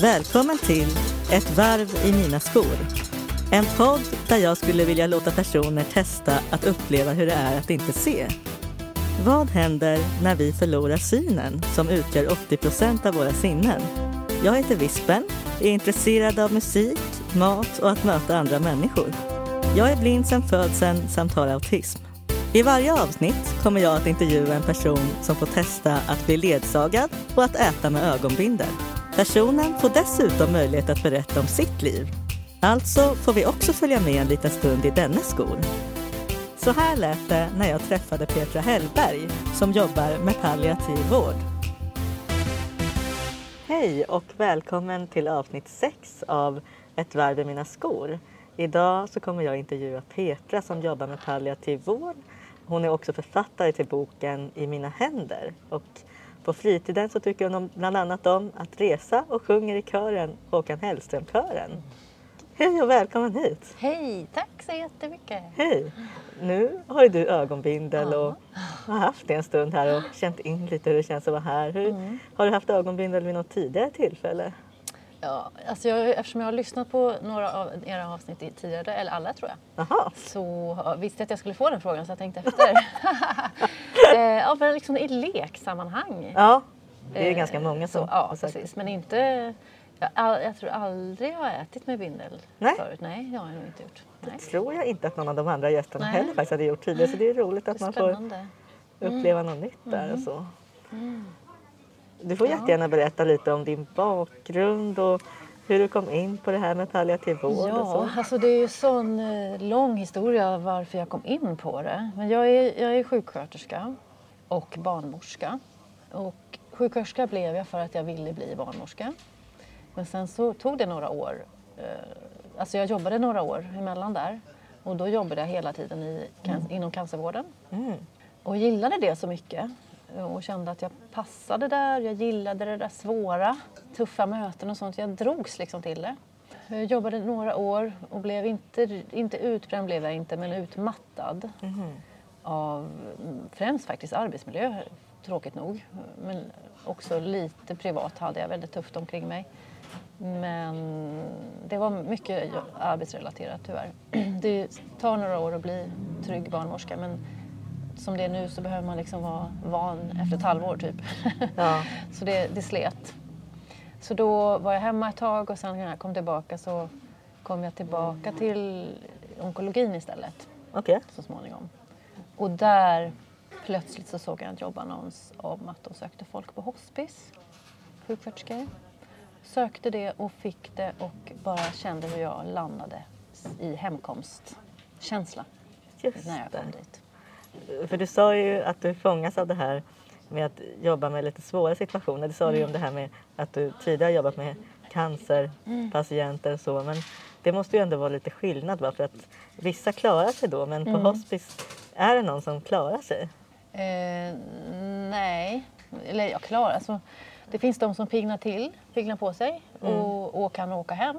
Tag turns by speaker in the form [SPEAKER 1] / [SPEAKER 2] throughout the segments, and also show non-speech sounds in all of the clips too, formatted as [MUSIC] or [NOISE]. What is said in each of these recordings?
[SPEAKER 1] Välkommen till Ett varv i mina skor. En podd där jag skulle vilja låta personer testa att uppleva hur det är att inte se. Vad händer när vi förlorar synen som utgör 80 procent av våra sinnen? Jag heter Vispen, är intresserad av musik, mat och att möta andra människor. Jag är blind sedan födseln samt har autism. I varje avsnitt kommer jag att intervjua en person som får testa att bli ledsagad och att äta med ögonbindel. Personen får dessutom möjlighet att berätta om sitt liv. Alltså får vi också följa med en liten stund i denna skor. Så här lät det när jag träffade Petra Hellberg som jobbar med palliativ vård. Hej och välkommen till avsnitt 6 av Ett varv i mina skor. Idag så kommer jag intervjua Petra som jobbar med palliativ vård. Hon är också författare till boken I mina händer. Och på fritiden så tycker hon bland annat om att resa och sjunger i kören Håkan Hellström-kören. Hej och välkommen hit!
[SPEAKER 2] Hej, tack så jättemycket!
[SPEAKER 1] Hej! Nu har ju du ögonbindel och har haft det en stund här och känt in lite hur det känns att vara här. Hur, mm. Har du haft ögonbindel vid något tidigare tillfälle?
[SPEAKER 2] Ja, alltså jag, eftersom jag har lyssnat på några av era avsnitt tidigare, eller alla tror jag,
[SPEAKER 1] Aha.
[SPEAKER 2] så visste jag att jag skulle få den frågan så jag tänkte efter. [LAUGHS] eh, ja, men liksom i leksammanhang.
[SPEAKER 1] Ja, det är ju eh, ganska många som
[SPEAKER 2] så, Ja, precis. Men inte... Jag, all, jag tror aldrig jag har ätit med bindel
[SPEAKER 1] Nej.
[SPEAKER 2] förut. Nej, det har jag nog inte gjort. Nej.
[SPEAKER 1] Det tror jag inte att någon av de andra gästerna Nej. heller faktiskt hade gjort tidigare. Så det är roligt att man får uppleva mm. något nytt där mm. och så. Mm. Du får jättegärna berätta lite om din bakgrund och hur du kom in på det här med palliativ vård
[SPEAKER 2] ja,
[SPEAKER 1] och så.
[SPEAKER 2] Alltså det är ju en sån eh, lång historia varför jag kom in på det. Men jag är, jag är sjuksköterska och barnmorska. Och sjuksköterska blev jag för att jag ville bli barnmorska. Men sen så tog det några år. Eh, alltså jag jobbade några år emellan där. Och då jobbade jag hela tiden i, mm. inom cancervården. Mm. Och gillade det så mycket och kände att jag passade där. Jag gillade det där svåra, tuffa möten och sånt. Jag drogs liksom till det. Jag jobbade några år och blev inte, inte utbränd blev jag inte, men utmattad. Mm. Av främst faktiskt arbetsmiljö, tråkigt nog. Men också lite privat hade jag väldigt tufft omkring mig. Men det var mycket arbetsrelaterat tyvärr. [CLEARS THROAT] Det tar några år att bli trygg barnmorska men som det är nu så behöver man liksom vara van efter ett halvår typ. Ja. [LAUGHS] så det, det slet. Så då var jag hemma ett tag och sen när jag kom tillbaka så kom jag tillbaka till onkologin istället.
[SPEAKER 1] Okay.
[SPEAKER 2] Så småningom. Och där plötsligt så såg jag en jobbannons om att de sökte folk på hospice, sjuksköterskor. Sökte det och fick det och bara kände hur jag landade i hemkomstkänsla
[SPEAKER 1] Just
[SPEAKER 2] när jag kom dit.
[SPEAKER 1] För du sa ju att du fångas av det här med att jobba med lite svåra situationer. Det sa mm. du ju om det här med att du tidigare jobbat med cancerpatienter och så. Men det måste ju ändå vara lite skillnad va? för att vissa klarar sig då men på mm. hospice, är det någon som klarar sig?
[SPEAKER 2] Eh, nej, eller jag klarar alltså, Det finns de som pignar till, pignar på sig mm. och, och, kan åka hem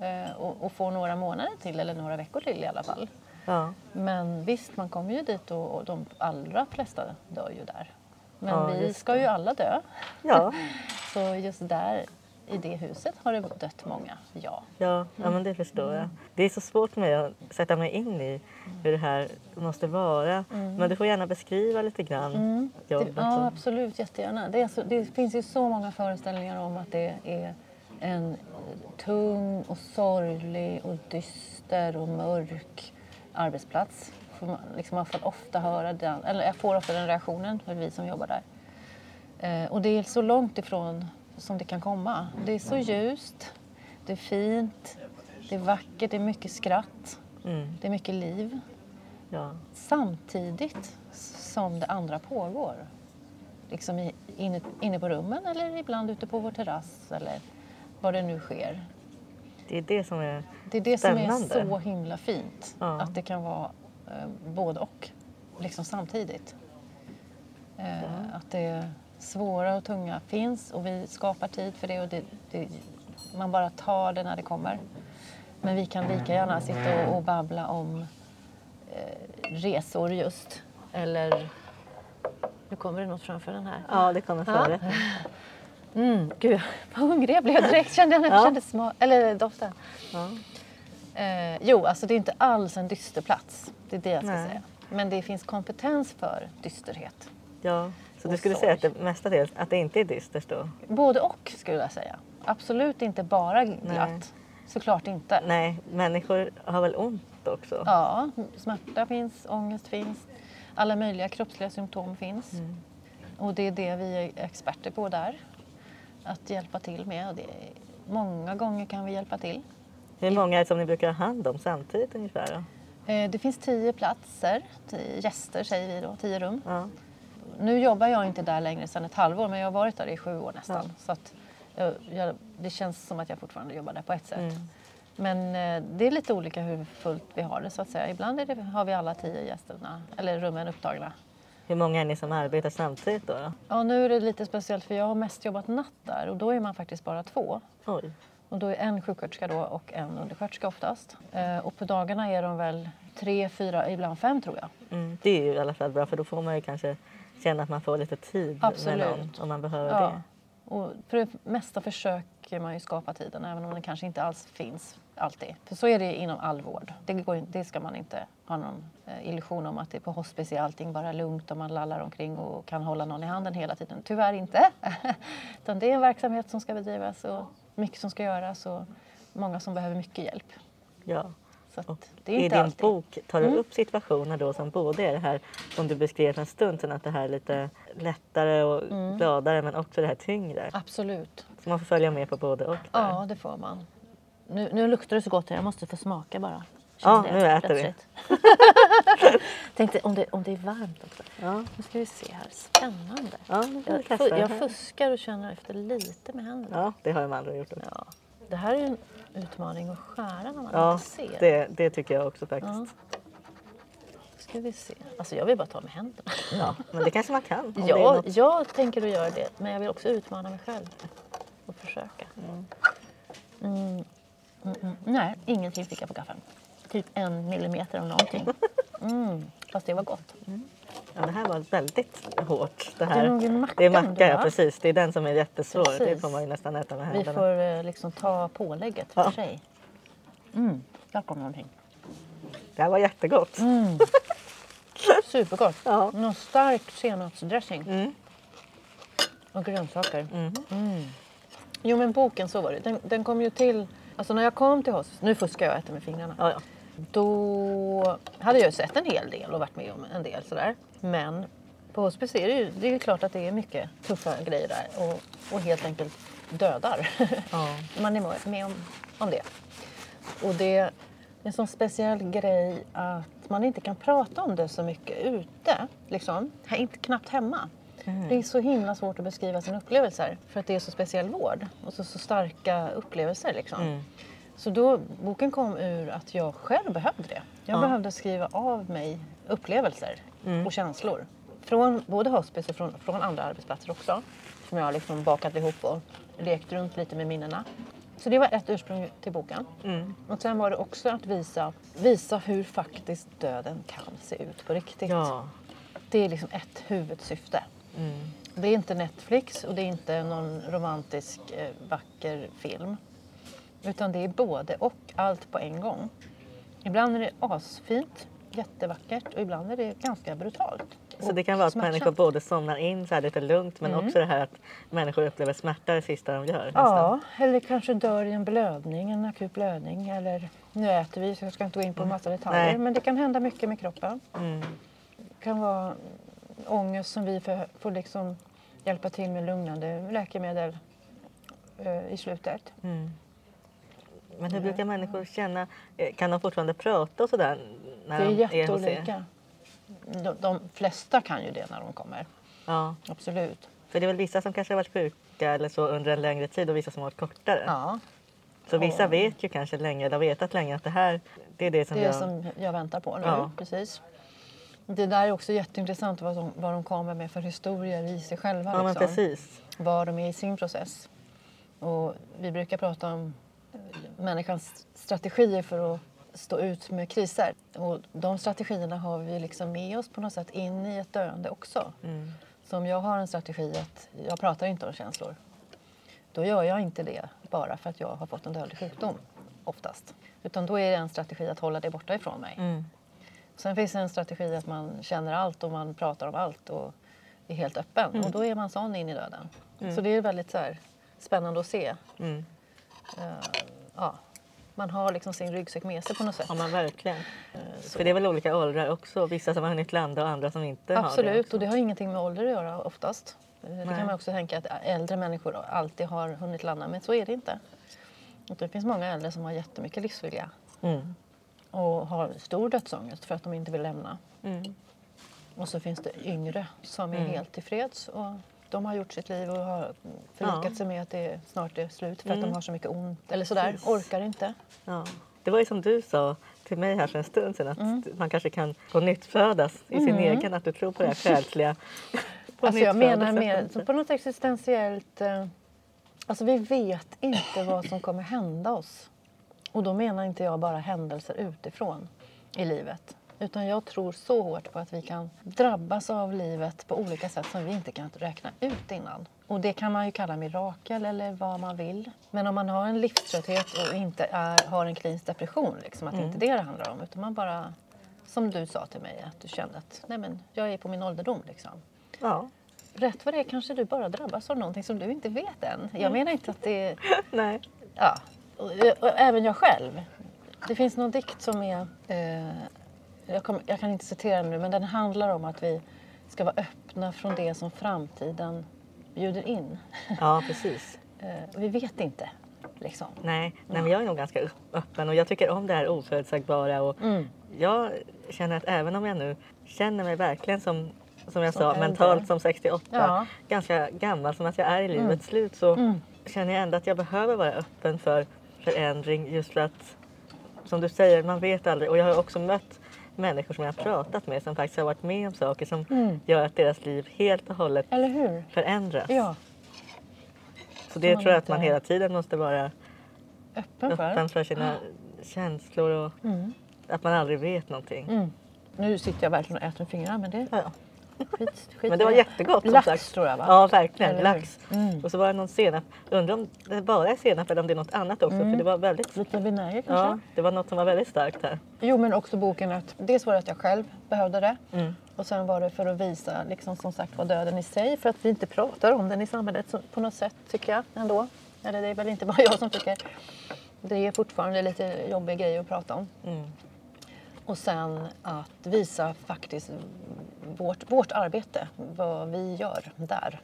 [SPEAKER 2] eh, och, och få några månader till eller några veckor till i alla fall. Ja. Men visst, man kommer ju dit och, och de allra flesta dör ju där. Men ja, vi ska det. ju alla dö.
[SPEAKER 1] Ja. [LAUGHS]
[SPEAKER 2] Så just där i det huset har det dött många, ja.
[SPEAKER 1] Ja, ja men det förstår jag. Det är så svårt för mig att sätta mig in i hur det här måste vara. Mm. Men du får gärna beskriva lite grann mm. jobbet.
[SPEAKER 2] Det, ja, absolut, jättegärna. Det, så, det finns ju så många föreställningar om att det är en tung och sorglig och dyster och mörk arbetsplats. Får man liksom alla fall ofta höra den, eller jag får ofta den reaktionen för vi som jobbar där. Eh, och det är så långt ifrån som det kan komma. Det är så ljust, det är fint, det är vackert, det är mycket skratt, mm. det är mycket liv. Ja. Samtidigt som det andra pågår. Liksom i, inne, inne på rummen eller ibland ute på vår terrass eller vad det nu sker.
[SPEAKER 1] Det är det som är
[SPEAKER 2] Det är det spännande. som är så himla fint. Ja. Att det kan vara eh, både och, liksom samtidigt. Eh, ja. Att det svåra och tunga finns och vi skapar tid för det och det, det, man bara tar det när det kommer. Men vi kan lika gärna sitta och, och babbla om eh, resor just. Eller... Nu kommer det något framför den här.
[SPEAKER 1] Ja, det kommer före. Ja.
[SPEAKER 2] Mm, gud, [LAUGHS] vad hungrig jag blev direkt. Kände jag när jag
[SPEAKER 1] Ja.
[SPEAKER 2] kände smak, eller doften. Eh, jo, alltså det är inte alls en dyster plats. Det är det jag ska
[SPEAKER 1] Nej.
[SPEAKER 2] säga. Men det finns kompetens för dysterhet.
[SPEAKER 1] ja. Så du skulle
[SPEAKER 2] sorg.
[SPEAKER 1] säga att det mestadels att det inte är dystert då?
[SPEAKER 2] Både och skulle jag säga. Absolut inte bara glatt. Såklart inte.
[SPEAKER 1] Nej, människor har väl ont också?
[SPEAKER 2] Ja, smärta finns, ångest finns. Alla möjliga kroppsliga symptom finns.
[SPEAKER 1] Mm.
[SPEAKER 2] Och det är det vi är experter på där. Att hjälpa till med. Och det många gånger kan vi hjälpa till.
[SPEAKER 1] Hur många är det som ni brukar ha hand om samtidigt ungefär? Då?
[SPEAKER 2] Eh, Det finns tio platser, tio gäster säger vi då, tio rum.
[SPEAKER 1] Ja.
[SPEAKER 2] Nu jobbar jag inte där längre sedan ett halvår men jag har varit där i sju år nästan.
[SPEAKER 1] Ja.
[SPEAKER 2] Så att jag, jag, det känns som att jag fortfarande jobbar där på ett sätt.
[SPEAKER 1] Mm.
[SPEAKER 2] Men eh, det är lite olika hur fullt vi har det så att säga. Ibland det, har vi alla tio gästerna, eller rummen upptagna.
[SPEAKER 1] Hur många är ni som arbetar samtidigt då? då?
[SPEAKER 2] Ja, nu är det lite speciellt för jag har mest jobbat natt där och då är man faktiskt bara två.
[SPEAKER 1] Oj.
[SPEAKER 2] Och då är en sjuksköterska då och en undersköterska oftast. Eh, och på dagarna är de väl tre, fyra, ibland fem tror jag.
[SPEAKER 1] Mm. Det är ju i alla fall bra för då får man ju kanske känna att man får lite tid
[SPEAKER 2] Absolut.
[SPEAKER 1] med någon om man behöver
[SPEAKER 2] Ja.
[SPEAKER 1] det.
[SPEAKER 2] Och för det mesta försöker man ju skapa tiden även om den kanske inte alls finns alltid. För så är det inom all vård. Det, går, det ska man inte ha någon eh, illusion om att det på hospice är allting bara lugnt och man lallar omkring och kan hålla någon i handen hela tiden. Tyvärr inte. [LAUGHS] Utan det är en verksamhet som ska bedrivas och mycket som ska göras och många som behöver mycket hjälp.
[SPEAKER 1] Ja.
[SPEAKER 2] Är
[SPEAKER 1] I din
[SPEAKER 2] alltid.
[SPEAKER 1] bok tar du
[SPEAKER 2] Mm.
[SPEAKER 1] upp situationer då som både är det här som du beskrev för en stund sedan att det här är lite lättare och
[SPEAKER 2] Mm.
[SPEAKER 1] gladare men också det här tyngre.
[SPEAKER 2] Absolut.
[SPEAKER 1] Så man får följa med på både och. Där.
[SPEAKER 2] Ja, det får man. Nu, nu luktar det så gott här. Jag måste få smaka bara.
[SPEAKER 1] Ja,
[SPEAKER 2] Kände
[SPEAKER 1] nu
[SPEAKER 2] jag
[SPEAKER 1] äter vi.
[SPEAKER 2] plötsligt. [LAUGHS] Tänkte om det, om det är varmt också.
[SPEAKER 1] Ja.
[SPEAKER 2] Nu ska vi se här. Spännande.
[SPEAKER 1] Ja, nu vi
[SPEAKER 2] Jag, jag fuskar och känner efter lite med händerna.
[SPEAKER 1] ja, det har de andra gjort också.
[SPEAKER 2] Ja. Det här är en utmaning att skära när man
[SPEAKER 1] Ja,
[SPEAKER 2] inte ser.
[SPEAKER 1] det, det tycker jag också faktiskt.
[SPEAKER 2] Ja. ska vi se. Alltså jag vill bara ta med händerna.
[SPEAKER 1] Ja, men det kanske man kan.
[SPEAKER 2] Ja,
[SPEAKER 1] något.
[SPEAKER 2] jag tänker att göra det, men jag vill också utmana mig själv och försöka. Mm. Mm, mm. Nej, ingenting fick jag på gaffeln. Typ en millimeter av någonting. [LAUGHS] Mm. Fast det var gott.
[SPEAKER 1] Ja, det här var väldigt hårt. Det,
[SPEAKER 2] Det
[SPEAKER 1] här.
[SPEAKER 2] är nog en macka
[SPEAKER 1] det är macka, ja, precis. Det är den som är jättesvår. Det
[SPEAKER 2] Precis.
[SPEAKER 1] får man ju nästan äta med
[SPEAKER 2] Vi
[SPEAKER 1] händerna.
[SPEAKER 2] får eh, liksom ta pålägget för
[SPEAKER 1] Ja.
[SPEAKER 2] sig. Mm. Där kom någonting.
[SPEAKER 1] Det här var jättegott.
[SPEAKER 2] Mm. [LAUGHS] Supergott.
[SPEAKER 1] Ja.
[SPEAKER 2] Någon stark senapsdressing
[SPEAKER 1] Mm.
[SPEAKER 2] och grönsaker.
[SPEAKER 1] Mm.
[SPEAKER 2] Mm. Jo men boken, så var det. Den, den kom ju till... Alltså när jag kom till hospice, nu fuskar jag och äter med fingrarna.
[SPEAKER 1] Ja, ja.
[SPEAKER 2] Då hade jag sett en hel del och varit med om en del sådär. Men på hospice är det ju, det är klart att det är mycket tuffa grejer där och, och helt enkelt dödar. [LAUGHS]
[SPEAKER 1] Ja.
[SPEAKER 2] Man är med- om, om det. Och det är en sån speciell grej att man inte kan prata om det så mycket ute. Liksom. Inte knappt hemma. Det är så himla svårt att beskriva sina upplevelser för att det är så speciell vård och så, så starka upplevelser. Liksom.
[SPEAKER 1] Mm.
[SPEAKER 2] Så då, boken kom ur att jag själv behövde det. Jag
[SPEAKER 1] Ja.
[SPEAKER 2] behövde skriva av mig upplevelser
[SPEAKER 1] Mm.
[SPEAKER 2] och känslor. Från både hospice och från, från andra arbetsplatser också. Som jag har liksom bakat ihop och lekt runt lite med minnena. Så det var ett ursprung till boken.
[SPEAKER 1] Mm.
[SPEAKER 2] Och sen var det också att visa, visa hur faktiskt döden kan se ut på riktigt.
[SPEAKER 1] ja.
[SPEAKER 2] Det är liksom ett huvudsyfte.
[SPEAKER 1] Mm.
[SPEAKER 2] Det är inte Netflix och det är inte någon romantisk eh, vacker film. Utan det är både och, allt på en gång. Ibland är det asfint, jättevackert och ibland är det ganska brutalt.
[SPEAKER 1] Så det kan vara att
[SPEAKER 2] smärtsamt.
[SPEAKER 1] människor både somnar in så här lite lugnt men
[SPEAKER 2] Mm.
[SPEAKER 1] också det här att människor upplever smärta det sista de gör.
[SPEAKER 2] Ja, eller kanske dör i en blödning, en akut blödning. Eller nu äter vi så jag ska inte gå in på en massa detaljer.
[SPEAKER 1] Nej.
[SPEAKER 2] Men det kan hända mycket med kroppen.
[SPEAKER 1] nästan. Mm.
[SPEAKER 2] Det kan vara ångest som vi får, får liksom hjälpa till med lugnande läkemedel eh, i slutet.
[SPEAKER 1] Mm. Men hur brukar människor känna? Eh, Kan de fortfarande prata och sådär? När
[SPEAKER 2] Det är jätteolika. De, de flesta kan ju det när de kommer.
[SPEAKER 1] Ja,
[SPEAKER 2] Absolut.
[SPEAKER 1] för det är väl vissa som kanske har varit sjuka eller så under en längre tid och vissa som har varit kortare.
[SPEAKER 2] Ja,
[SPEAKER 1] Så vissa
[SPEAKER 2] Ja.
[SPEAKER 1] vet ju kanske länge, eller har vetat länge att det här det är det som
[SPEAKER 2] det är
[SPEAKER 1] jag...
[SPEAKER 2] som jag väntar på nu.
[SPEAKER 1] Ja.
[SPEAKER 2] Precis. Det där är också jätteintressant vad, som, vad de kommer med för historier i sig själva.
[SPEAKER 1] Ja
[SPEAKER 2] liksom.
[SPEAKER 1] precis.
[SPEAKER 2] Var de är i sin process. Och vi brukar prata om människans strategier för att stå ut med kriser. Och de strategierna har vi liksom med oss på något sätt in i ett döende också.
[SPEAKER 1] Mm.
[SPEAKER 2] Så om jag har en strategi att jag pratar inte om känslor. då gör jag inte det bara för att jag har fått en dödlig sjukdom oftast. Utan då är det en strategi att hålla det borta ifrån mig.
[SPEAKER 1] Mm.
[SPEAKER 2] Sen finns det en strategi att man känner allt och man pratar om allt och är helt öppen.
[SPEAKER 1] Mm.
[SPEAKER 2] Och då är man sån in i döden. Så det är väldigt så här, spännande att se.
[SPEAKER 1] Mm.
[SPEAKER 2] Eh, ja, man har liksom sin ryggsäck med sig på något sätt.
[SPEAKER 1] Ja, men verkligen.
[SPEAKER 2] Eh, så.
[SPEAKER 1] För det är väl olika åldrar också. Vissa som har hunnit landa och andra som inte har det.
[SPEAKER 2] Absolut, och det har ingenting med ålder att göra oftast. Eh, Det
[SPEAKER 1] Nej.
[SPEAKER 2] kan man också tänka att äldre människor alltid har hunnit landa, men så är det inte. Det finns många äldre som har jättemycket livsvilja
[SPEAKER 1] Mm.
[SPEAKER 2] Och har stor dödsångest för att de inte vill lämna.
[SPEAKER 1] Mm.
[SPEAKER 2] Och så finns det yngre som är
[SPEAKER 1] Mm.
[SPEAKER 2] helt tillfreds och de har gjort sitt liv och har förlikat
[SPEAKER 1] Ja.
[SPEAKER 2] sig med att det snart är slut för att
[SPEAKER 1] Mm.
[SPEAKER 2] de har så mycket ont eller sådär,
[SPEAKER 1] Precis.
[SPEAKER 2] orkar inte.
[SPEAKER 1] Ja. Det var ju som du sa till mig här för en stund sedan att
[SPEAKER 2] Mm.
[SPEAKER 1] man kanske kan på nytt födas i sin
[SPEAKER 2] Mm.
[SPEAKER 1] egen, att du tror på det här själsliga. [LAUGHS]
[SPEAKER 2] Alltså jag menar mer
[SPEAKER 1] att-
[SPEAKER 2] på något existentiellt... Eh, alltså vi vet inte vad som kommer hända oss. Och då menar inte jag bara händelser utifrån i livet. Utan jag tror så hårt på att vi kan drabbas av livet på olika sätt som vi inte kan räkna ut innan. Och det kan man ju kalla mirakel eller vad man vill. Men om man har en livströtthet och inte är, har en klinisk depression, liksom, att det inte är det det handlar om. Utan man bara, som du sa till mig, att du kände att Nej, men jag är på min ålderdom. Liksom
[SPEAKER 1] Ja,
[SPEAKER 2] rätt vad det är kanske du bara drabbas av någonting som du inte vet än. Jag menar inte att det är... [LAUGHS]
[SPEAKER 1] nej.
[SPEAKER 2] Ja, och, och även jag själv. Det finns någon dikt som är... Eh, jag, kom, jag kan inte citera den nu, men den handlar om att vi ska vara öppna från det som framtiden bjuder in.
[SPEAKER 1] Ja, precis. [LAUGHS]
[SPEAKER 2] Eh, vi vet inte, liksom.
[SPEAKER 1] Nej, nej men jag är nog ganska öppen och jag tycker om det här oförutsägbara. Och
[SPEAKER 2] Mm.
[SPEAKER 1] Jag känner att även om jag nu känner mig verkligen som, som jag
[SPEAKER 2] Som
[SPEAKER 1] sa,
[SPEAKER 2] äldre.
[SPEAKER 1] mentalt som 68,
[SPEAKER 2] Ja.
[SPEAKER 1] ganska gammal som att jag är i livets slut så
[SPEAKER 2] Mm.
[SPEAKER 1] känner jag ändå att jag behöver vara öppen för förändring just för att som du säger, man vet aldrig. Och jag har också mött människor som jag har pratat med som faktiskt har varit med om saker som
[SPEAKER 2] Mm.
[SPEAKER 1] gör att deras liv helt och hållet förändras.
[SPEAKER 2] Ja,
[SPEAKER 1] Så det
[SPEAKER 2] man
[SPEAKER 1] tror jag att man hela tiden måste vara
[SPEAKER 2] öppen för.
[SPEAKER 1] öppen för sina känslor och
[SPEAKER 2] Mm.
[SPEAKER 1] att man aldrig vet någonting.
[SPEAKER 2] Mm. Nu sitter jag verkligen och äter med fingrarna, men det
[SPEAKER 1] Ja.
[SPEAKER 2] Skit, skit
[SPEAKER 1] Men det var jättegott som
[SPEAKER 2] Lax
[SPEAKER 1] sagt.
[SPEAKER 2] tror jag va?
[SPEAKER 1] Ja, verkligen.
[SPEAKER 2] Hur?
[SPEAKER 1] Lax.
[SPEAKER 2] Mm.
[SPEAKER 1] Och så var det någon senap. Undrar om det bara är senap eller om det är något annat också.
[SPEAKER 2] Mm.
[SPEAKER 1] För det var väldigt...
[SPEAKER 2] Lite vinäger kanske?
[SPEAKER 1] Ja, det var något som var väldigt starkt här.
[SPEAKER 2] Jo, men också boken att dels var det att jag själv behövde det
[SPEAKER 1] Mm.
[SPEAKER 2] och sen var det för att visa liksom, som sagt var döden i sig för att vi inte pratar om den i samhället på något sätt tycker jag ändå. Eller det är väl inte [LAUGHS] bara jag som tycker. Det är fortfarande lite jobbig grej att prata om.
[SPEAKER 1] Mm.
[SPEAKER 2] Och sen att visa faktiskt vårt, vårt arbete, vad vi gör där.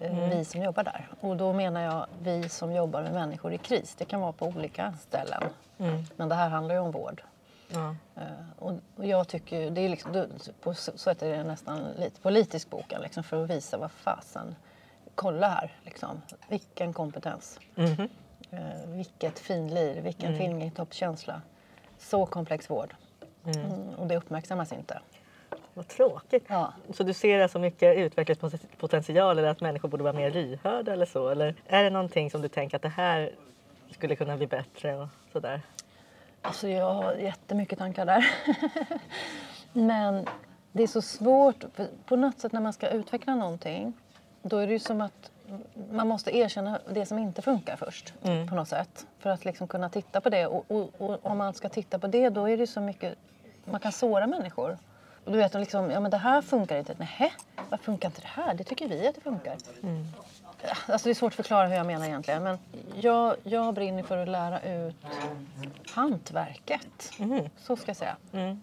[SPEAKER 2] Eh, Vi som jobbar där. Och då menar jag vi som jobbar med människor i kris. Det kan vara på olika ställen.
[SPEAKER 1] Mm.
[SPEAKER 2] Men det här handlar ju om vård.
[SPEAKER 1] Ja.
[SPEAKER 2] Eh, Och och jag tycker det är liksom, på så sätt är det nästan lite politisk boken liksom för att visa vad fasen, kolla här liksom, vilken kompetens,
[SPEAKER 1] Mhm.
[SPEAKER 2] eh, vilket finlir, vilken fingertoppskänsla. Så komplex vård. Mm, och det uppmärksammas inte.
[SPEAKER 1] Vad tråkigt.
[SPEAKER 2] Ja.
[SPEAKER 1] Så du ser alltså mycket utvecklingspotential eller att människor borde vara mer lyhörda eller så? Eller är det någonting som du tänker att det här skulle kunna bli bättre och sådär?
[SPEAKER 2] Alltså jag har jättemycket tankar där. [LAUGHS] Men det är så svårt. På något sätt när man ska utveckla någonting då är det ju som att man måste erkänna det som inte funkar först.
[SPEAKER 1] Mm.
[SPEAKER 2] På något sätt. För att liksom kunna titta på det. Och, och, och om man ska titta på det då är det ju så mycket... Man kan såra människor. Och du vet, och liksom, ja men det här funkar inte. Nej, vad funkar inte det här? Det tycker vi att det funkar. Alltså det är svårt att förklara hur jag menar egentligen. Men jag, jag brinner för att lära ut hantverket.
[SPEAKER 1] Mhm.
[SPEAKER 2] Så ska jag säga.
[SPEAKER 1] Mm.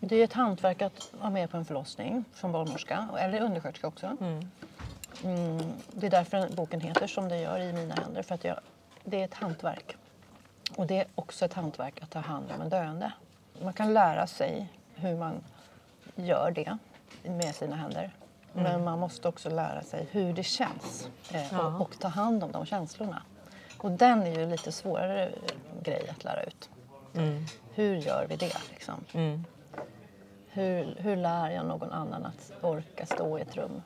[SPEAKER 2] Det är ett hantverk att vara med på en förlossning som barnmorska, eller undersköterska också.
[SPEAKER 1] Mm.
[SPEAKER 2] Mm, det är därför den boken heter som det gör i mina händer. För att jag, det är ett hantverk. Och det är också ett hantverk att ta hand om en döende. Man kan lära sig hur man gör det med sina händer. Men man måste också lära sig hur det känns eh, och, och ta hand om de känslorna. Och den är ju lite svårare grej att lära ut.
[SPEAKER 1] Mm.
[SPEAKER 2] Hur gör vi det? Liksom?
[SPEAKER 1] Mm.
[SPEAKER 2] Hur, hur lär jag någon annan att orka stå i ett rum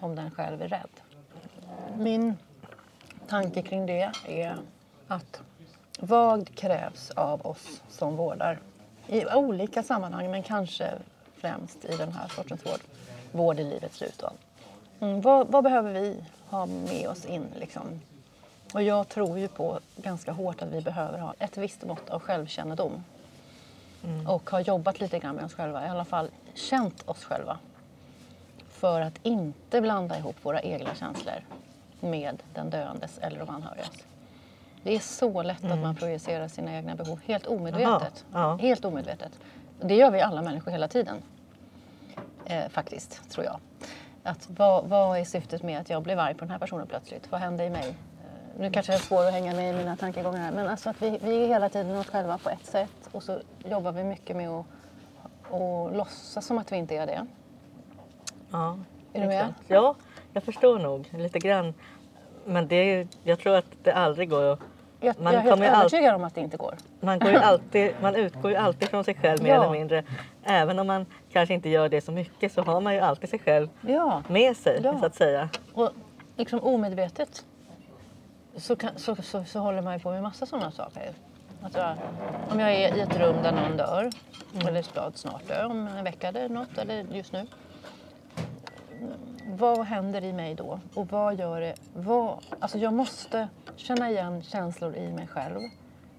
[SPEAKER 2] om den själv är rädd? Min tanke kring det är att vad krävs av oss som vårdar? I olika sammanhang, men kanske främst i den här sortens vård. Vård i livets slut. Mm, vad, vad behöver vi ha med oss in liksom, Och jag tror ju på ganska hårt att vi behöver ha ett visst mått av självkännedom.
[SPEAKER 1] Mm.
[SPEAKER 2] Och har jobbat lite grann med oss själva, i alla fall känt oss själva. För att inte blanda ihop våra egna känslor med den döendes eller de anhörigas. Det är så lätt att man projicerar sina egna behov helt omedvetet.
[SPEAKER 1] Mm. Ja.
[SPEAKER 2] Helt omedvetet. Det gör vi alla människor hela tiden. Eh, faktiskt, tror jag. Att vad, vad är syftet med att jag blev arg på den här personen plötsligt? Vad hände i mig? Eh, nu kanske det är svårt att hänga med i mina tankegångar här, men alltså att vi, vi är hela tiden oss själva på ett sätt och så jobbar vi mycket med att och låtsas som att vi inte är det.
[SPEAKER 1] Ja,
[SPEAKER 2] Är du med?
[SPEAKER 1] Ja, jag förstår nog lite grann. Men det är jag tror att det aldrig går att...
[SPEAKER 2] Jag,
[SPEAKER 1] Man
[SPEAKER 2] jag är helt
[SPEAKER 1] kommer ju all-
[SPEAKER 2] övertygad om att det inte går.
[SPEAKER 1] Man, går [LAUGHS] alltid, man utgår ju alltid från sig själv mer
[SPEAKER 2] Ja.
[SPEAKER 1] eller mindre. Även om man kanske inte gör det så mycket så har man ju alltid sig själv
[SPEAKER 2] Ja,
[SPEAKER 1] med sig
[SPEAKER 2] Ja.
[SPEAKER 1] så att säga.
[SPEAKER 2] och liksom omedvetet så, kan, så, så, så håller man ju på med massa sådana saker. Jag, om jag är i ett rum där någon dör, eller ska snart dö, om en vecka eller något, eller just nu. Vad händer i mig då? Och vad gör det? Vad, alltså jag måste känna igen känslor i mig själv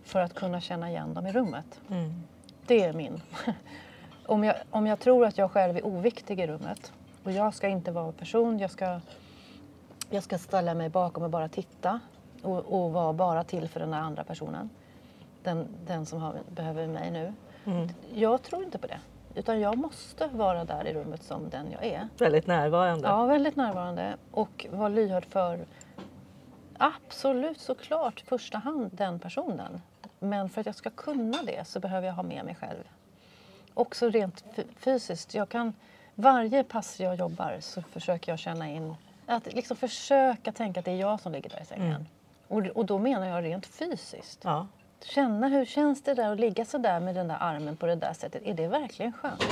[SPEAKER 2] för att kunna känna igen dem i rummet.
[SPEAKER 1] Mm.
[SPEAKER 2] Det är min. [LAUGHS] om, jag, om jag tror att jag själv är oviktig i rummet och jag ska inte vara person, jag ska, jag ska ställa mig bakom och bara titta och, och vara bara till för den där andra personen. Den, den som har, behöver mig nu.
[SPEAKER 1] Mm.
[SPEAKER 2] Jag tror inte på det. Utan jag måste vara där i rummet som den jag är.
[SPEAKER 1] Väldigt närvarande.
[SPEAKER 2] Ja, väldigt närvarande och vara lyhörd för absolut såklart i första hand den personen. Men för att jag ska kunna det så behöver jag ha med mig själv. Också rent fysiskt. Jag kan, varje pass jag jobbar så försöker jag känna in, att liksom försöka tänka att det är jag som ligger där i sängen.
[SPEAKER 1] Mm.
[SPEAKER 2] Och, och då menar jag rent fysiskt.
[SPEAKER 1] Ja.
[SPEAKER 2] Känna hur känns det där att ligga så där med den där armen på det där sättet. Är det verkligen skönt?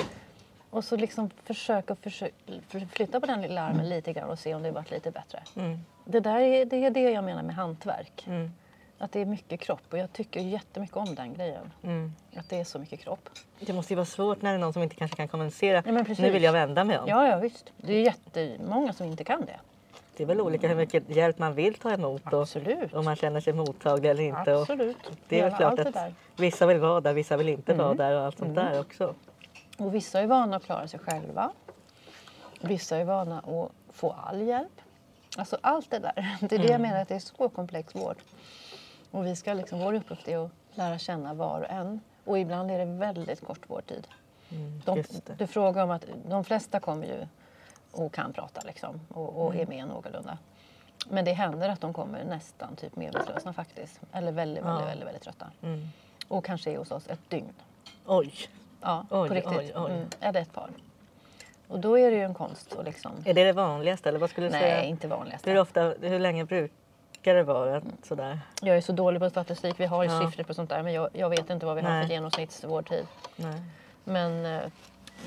[SPEAKER 2] Och så liksom försöka försö- för- flytta på den lilla armen lite grann och se om det varit lite bättre.
[SPEAKER 1] Mm.
[SPEAKER 2] Det där är det, är det jag menar med hantverk.
[SPEAKER 1] Mm.
[SPEAKER 2] Att det är mycket kropp och jag tycker jättemycket om den grejen.
[SPEAKER 1] Mm.
[SPEAKER 2] Att det är så mycket kropp.
[SPEAKER 1] Det måste ju vara svårt när det är någon som inte kanske kan kommunicera.
[SPEAKER 2] Ja,
[SPEAKER 1] nu vill jag vända mig om.
[SPEAKER 2] Ja, ja visst. Det är jättemånga som inte kan det.
[SPEAKER 1] Det är väl olika hur mycket hjälp man vill ta emot och
[SPEAKER 2] Absolut.
[SPEAKER 1] om man känner sig mottaglig eller inte. Och
[SPEAKER 2] Absolut.
[SPEAKER 1] det är väl klart att vissa vill vara där, vissa vill inte vara
[SPEAKER 2] Mm.
[SPEAKER 1] där och allt sånt där också.
[SPEAKER 2] Och vissa är vana att klara sig själva. Vissa är vana att få all hjälp. Alltså allt det där. [LAUGHS] Det är det jag menar att det är så komplex vård. Och vi ska liksom, vår uppgift är att lära känna var och en. Och ibland är det väldigt kort vårdtid.
[SPEAKER 1] Mm,
[SPEAKER 2] De, du frågar om att de flesta kommer ju och kan prata liksom, och, och
[SPEAKER 1] Mm.
[SPEAKER 2] är med någorlunda. Men det händer att de kommer nästan typ medvetslösa faktiskt. Eller väldigt, väldigt,
[SPEAKER 1] Ja.
[SPEAKER 2] väldigt, väldigt trötta.
[SPEAKER 1] Mm.
[SPEAKER 2] Och kanske är hos oss ett dygn.
[SPEAKER 1] Oj,
[SPEAKER 2] Ja,
[SPEAKER 1] Oj,
[SPEAKER 2] på riktigt.
[SPEAKER 1] oj, oj.
[SPEAKER 2] Mm, eller ett par. Och då är det ju en konst att liksom...
[SPEAKER 1] är det det vanligaste eller vad skulle du
[SPEAKER 2] Nej,
[SPEAKER 1] säga?
[SPEAKER 2] inte vanligast.
[SPEAKER 1] Hur, ofta, hur länge brukar det vara sådär?
[SPEAKER 2] Jag är så dålig på statistik. Vi har ju
[SPEAKER 1] Ja.
[SPEAKER 2] siffror på sånt där men jag, jag vet inte vad vi har
[SPEAKER 1] Nej.
[SPEAKER 2] för genomsnittsvårdtid.
[SPEAKER 1] Nej.
[SPEAKER 2] Men eh,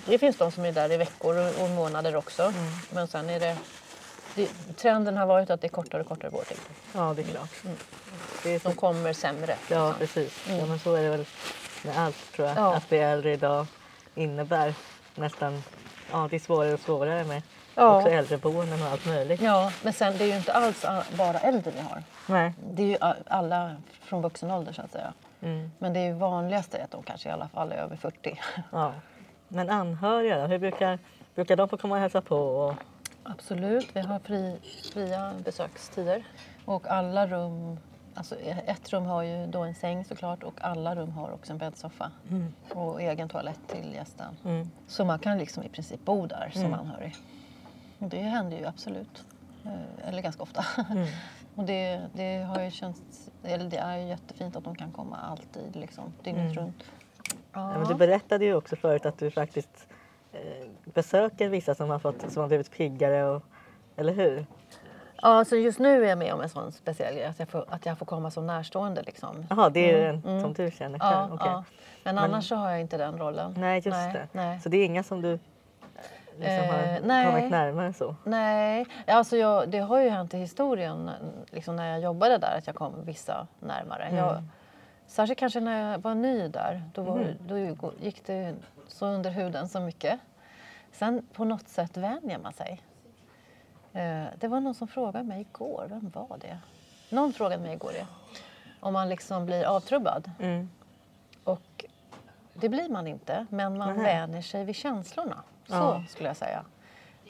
[SPEAKER 2] det finns de som är där i veckor och, månader också.
[SPEAKER 1] Mm.
[SPEAKER 2] Men sen är det, det... Trenden har varit att det är kortare och kortare vårdtid.
[SPEAKER 1] Ja, det är klart. Det är så,
[SPEAKER 2] De kommer sämre.
[SPEAKER 1] ja,
[SPEAKER 2] liksom.
[SPEAKER 1] precis. Ja,
[SPEAKER 2] Mm.
[SPEAKER 1] men så är det väl med allt tror jag.
[SPEAKER 2] Ja.
[SPEAKER 1] Att bli äldre idag innebär nästan... Ja, det är svårare och svårare med
[SPEAKER 2] Ja.
[SPEAKER 1] också äldreboenden och allt möjligt.
[SPEAKER 2] ja, men sen det är ju inte alls bara äldre vi har.
[SPEAKER 1] Nej.
[SPEAKER 2] Det är ju alla från vuxen ålder så att säga.
[SPEAKER 1] Mm.
[SPEAKER 2] Men det är ju vanligast att de kanske i alla fall är över 40.
[SPEAKER 1] Ja. Men anhöriga? Hur brukar, brukar de få komma och hälsa på? Och,
[SPEAKER 2] Absolut, vi har fri, fria besökstider. Och alla rum, alltså ett rum har ju då en säng såklart och alla rum har också en bäddsoffa
[SPEAKER 1] mm.
[SPEAKER 2] och egen toalett till gästen.
[SPEAKER 1] Mm.
[SPEAKER 2] Så man kan liksom i princip bo där som
[SPEAKER 1] Mm.
[SPEAKER 2] anhörig. Det händer ju absolut, Eh, eller ganska ofta.
[SPEAKER 1] Mm. [LAUGHS]
[SPEAKER 2] Och det, det har ju känts, eller det är ju jättefint att de kan komma alltid liksom, dygnet
[SPEAKER 1] Mm.
[SPEAKER 2] runt.
[SPEAKER 1] Ja, men du berättade ju också förut att du faktiskt eh, besöker vissa som har, fått, som har blivit piggare. Och, eller hur?
[SPEAKER 2] Ja, så just nu är jag med om en sån speciell grej, att jag får, att jag får komma som närstående. Liksom.
[SPEAKER 1] Jaha, det är
[SPEAKER 2] Mm,
[SPEAKER 1] en som du känner själv?
[SPEAKER 2] Ja,
[SPEAKER 1] Okej.
[SPEAKER 2] ja. Men,
[SPEAKER 1] Men-
[SPEAKER 2] annars så har jag inte den rollen.
[SPEAKER 1] Nej, just
[SPEAKER 2] nej,
[SPEAKER 1] det.
[SPEAKER 2] Nej.
[SPEAKER 1] Så det är inga som du liksom
[SPEAKER 2] Eh,
[SPEAKER 1] har
[SPEAKER 2] nej.
[SPEAKER 1] kommit närmare så?
[SPEAKER 2] nej. Alltså jag, det har ju hänt i historien liksom när jag jobbade där att jag kom vissa närmare.
[SPEAKER 1] Mm.
[SPEAKER 2] Jag, särskilt kanske när jag var ny där. Då, var,
[SPEAKER 1] Mm.
[SPEAKER 2] då gick det så under huden så mycket. Sen på något sätt vänjer man sig. Eh, det var någon som frågade mig igår, vem var det? Någon frågade mig igår det. Om man liksom blir avtrubbad.
[SPEAKER 1] Mm.
[SPEAKER 2] Och det blir man inte, men man
[SPEAKER 1] Nej.
[SPEAKER 2] vänjer sig vid känslorna. Så
[SPEAKER 1] Ja.
[SPEAKER 2] skulle jag säga.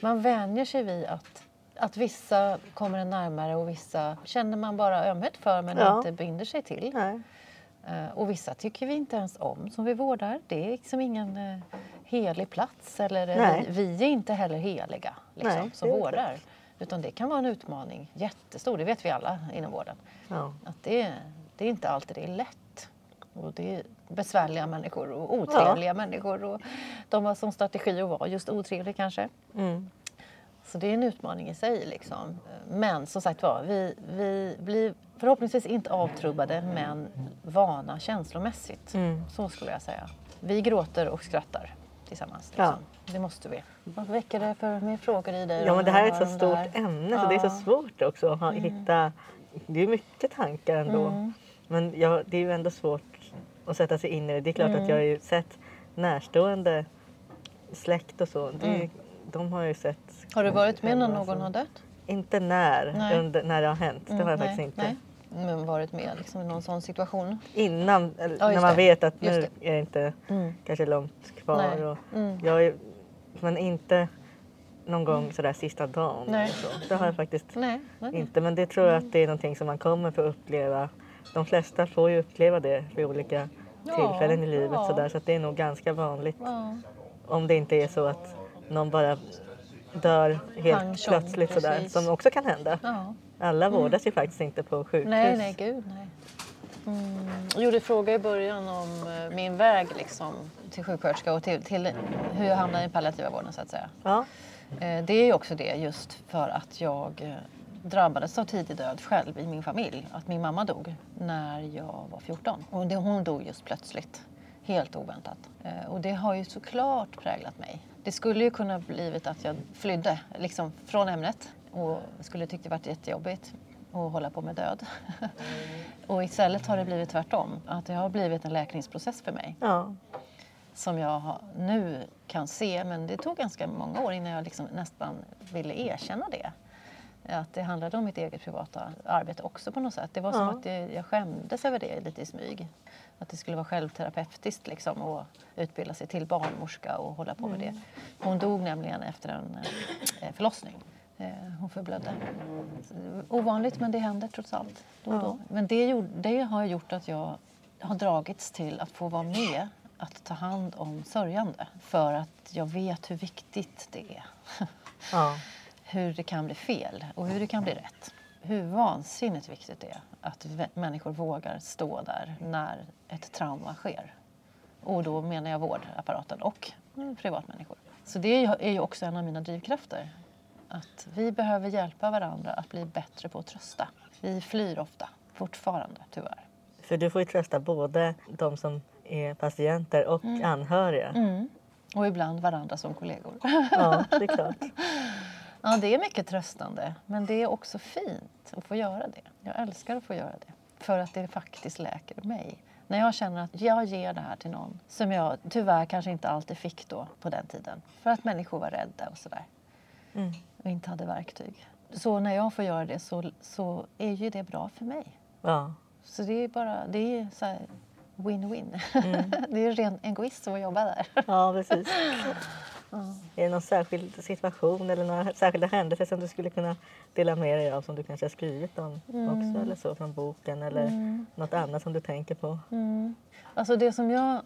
[SPEAKER 2] Man vänjer sig vid att, att vissa kommer en närmare och vissa känner man bara ömhet för men
[SPEAKER 1] Ja.
[SPEAKER 2] inte binder sig till.
[SPEAKER 1] Nej.
[SPEAKER 2] Eh, Och vissa tycker vi inte ens om som vi vårdar. Det är liksom ingen eh, helig plats. Eller eh, vi, vi är inte heller heliga liksom,
[SPEAKER 1] Nej,
[SPEAKER 2] som
[SPEAKER 1] det
[SPEAKER 2] vårdar. Utan det kan vara en utmaning, jättestor, det vet vi alla inom vården.
[SPEAKER 1] Ja.
[SPEAKER 2] Att det, det är inte alltid det är lätt. Och det är besvärliga människor och otrevliga människor. Och de har som strategi att vara just otrevlig kanske.
[SPEAKER 1] Mm.
[SPEAKER 2] Så det är en utmaning i sig. Liksom. Men som sagt var, vi, vi blir förhoppningsvis inte avtrubbade men vana känslomässigt.
[SPEAKER 1] Mm.
[SPEAKER 2] Så skulle jag säga. Vi gråter och skrattar tillsammans.
[SPEAKER 1] Ja.
[SPEAKER 2] Liksom. Det måste vi. Vad väcker det för mer frågor i dig?
[SPEAKER 1] Ja, men det här är ett så stort
[SPEAKER 2] där?
[SPEAKER 1] ämne så det är så
[SPEAKER 2] Ja. Mm.
[SPEAKER 1] svårt också att ha, hitta... Det är mycket tankar ändå. Men ja, det är ju ändå svårt att sätta sig in i det. Det är klart
[SPEAKER 2] Mm.
[SPEAKER 1] att jag har ju sett närstående släkt och så. Det
[SPEAKER 2] Mm.
[SPEAKER 1] De har ju sett...
[SPEAKER 2] Har du varit med när någon har dött?
[SPEAKER 1] Inte när,
[SPEAKER 2] Nej.
[SPEAKER 1] under, när det har hänt. Det har jag
[SPEAKER 2] Mm,
[SPEAKER 1] faktiskt
[SPEAKER 2] nej,
[SPEAKER 1] inte.
[SPEAKER 2] Nej. Varit med liksom, i någon sån situation?
[SPEAKER 1] Innan,
[SPEAKER 2] Ja,
[SPEAKER 1] när man
[SPEAKER 2] det.
[SPEAKER 1] vet att
[SPEAKER 2] Just
[SPEAKER 1] nu är det inte
[SPEAKER 2] Mm.
[SPEAKER 1] kanske långt kvar. Och
[SPEAKER 2] Mm.
[SPEAKER 1] jag men inte någon gång sådär sista dagen.
[SPEAKER 2] Nej.
[SPEAKER 1] eller Så. Det har jag faktiskt
[SPEAKER 2] Nej, nej.
[SPEAKER 1] inte. Men det tror jag att det är någonting som man kommer få uppleva. De flesta får ju uppleva det vid olika
[SPEAKER 2] Ja,
[SPEAKER 1] tillfällen i livet.
[SPEAKER 2] ja.
[SPEAKER 1] Sådär, så att det är nog ganska vanligt.
[SPEAKER 2] Ja.
[SPEAKER 1] Om det inte är så att någon bara dör helt
[SPEAKER 2] Pang,
[SPEAKER 1] plötsligt sådär. Som också kan hända.
[SPEAKER 2] Ja.
[SPEAKER 1] Alla vårdas ju faktiskt inte på sjukhus.
[SPEAKER 2] Nej, nej, gud nej. Mm. Jag gjorde fråga i början om eh, min väg liksom, till sjuksköterska och till, till hur jag hamnade i den palliativa vården så att säga.
[SPEAKER 1] Ja.
[SPEAKER 2] Eh, Det är ju också det just för att jag eh, drabbades av tidig död själv i min familj. Att min mamma dog när jag var 14. Och hon dog just plötsligt. Helt oväntat. Och det har ju såklart präglat mig. Det skulle ju kunna blivit att jag flydde liksom från ämnet och skulle tyckt det varit jättejobbigt att hålla på med död. [LAUGHS] och istället har det blivit tvärtom. Att det har blivit en läkningsprocess för mig
[SPEAKER 1] ja.
[SPEAKER 2] som jag nu kan se, men det tog ganska många år innan jag liksom nästan ville erkänna det. Att det handlade om mitt eget privata arbete också på något sätt. Det var som
[SPEAKER 1] Ja.
[SPEAKER 2] att det, jag skämdes över det lite i smyg. Att det skulle vara självterapeutiskt liksom att utbilda sig till barnmorska och hålla på med det. Hon dog nämligen efter en eh, förlossning. Eh, Hon förblödde. Ovanligt men det händer trots allt då och då. Men det, gjorde, det har gjort att jag har dragits till att få vara med att ta hand om sörjande. För att jag vet hur viktigt det är. [LAUGHS]
[SPEAKER 1] ja.
[SPEAKER 2] hur det kan bli fel och hur det kan bli rätt. Hur vansinnigt viktigt det är att människor vågar stå där när ett trauma sker. Och då menar jag vårdapparaten och privatmänniskor. Så det är ju också en av mina drivkrafter. Att vi behöver hjälpa varandra att bli bättre på att trösta. Vi flyr ofta, fortfarande tyvärr.
[SPEAKER 1] För du får ju trösta både de som är patienter och anhöriga.
[SPEAKER 2] Mm. Och ibland varandra som kollegor.
[SPEAKER 1] Ja, det är [LAUGHS] klart.
[SPEAKER 2] Ja, det är mycket tröstande, men det är också fint att få göra det. Jag älskar att få göra det, för att det faktiskt läker mig. När jag känner att jag ger det här till någon som jag tyvärr kanske inte alltid fick då på den tiden, för att människor var rädda och sådär
[SPEAKER 1] Mm.
[SPEAKER 2] och inte hade verktyg. Så när jag får göra det så, så är ju det bra för mig.
[SPEAKER 1] Ja.
[SPEAKER 2] Så det är bara, det är så win-win.
[SPEAKER 1] Mm. [LAUGHS]
[SPEAKER 2] det är ren egoism att jobba där.
[SPEAKER 1] ja, precis. Är det någon särskild situation eller några särskilda händelser som du skulle kunna dela med dig av som du kanske har skrivit om också eller så från boken eller något annat som du tänker på?
[SPEAKER 2] Mm. Alltså det som jag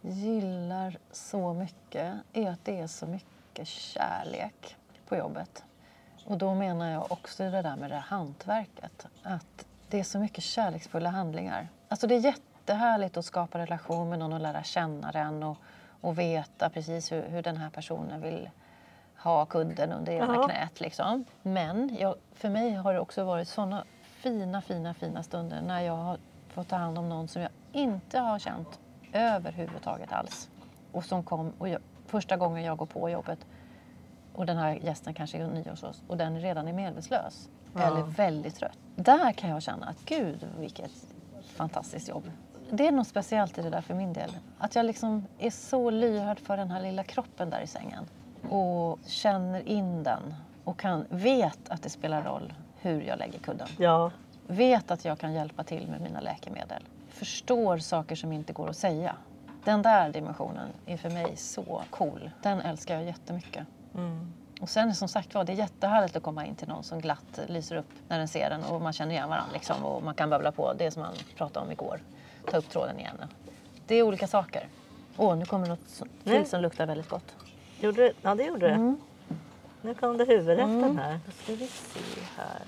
[SPEAKER 2] gillar så mycket är att det är så mycket kärlek på jobbet. Och då menar jag också det där med det hantverket. Att det är så mycket kärleksfulla handlingar. Alltså det är jättehärligt att skapa relation med någon och lära känna den och, och veta precis hur, hur den här personen vill ha kudden under ena knät. Liksom. Men jag, för mig har det också varit såna fina, fina, fina stunder när jag har fått ta hand om någon som jag inte har känt överhuvudtaget alls. Och som kom, och jag, första gången jag går på jobbet och den här gästen kanske är ny hos oss och den redan är medvetslös
[SPEAKER 1] Ja.
[SPEAKER 2] eller väldigt trött. Där kan jag känna att gud vilket fantastiskt jobb. Det är något speciellt i det där för min del. Att jag liksom är så lyhörd för den här lilla kroppen där i sängen och känner in den och kan, vet att det spelar roll hur jag lägger kudden.
[SPEAKER 1] Ja,
[SPEAKER 2] vet att jag kan hjälpa till med mina läkemedel. Förstår saker som inte går att säga. Den där dimensionen är för mig så cool. Den älskar jag jättemycket.
[SPEAKER 1] Mm.
[SPEAKER 2] Och sen som sagt var, det är jättehärligt att komma in till någon som glatt lyser upp när den ser den och man känner igen varandra liksom, och man kan babbla på det som man pratade om igår. Ta upp tråden igen. Det är olika saker. Åh, nu kommer något
[SPEAKER 1] Nej.
[SPEAKER 2] till som luktar väldigt gott.
[SPEAKER 1] Gjorde det? Ja, det gjorde det.
[SPEAKER 2] Mm.
[SPEAKER 1] Nu kom det huvudrätten här. Då ska vi se här.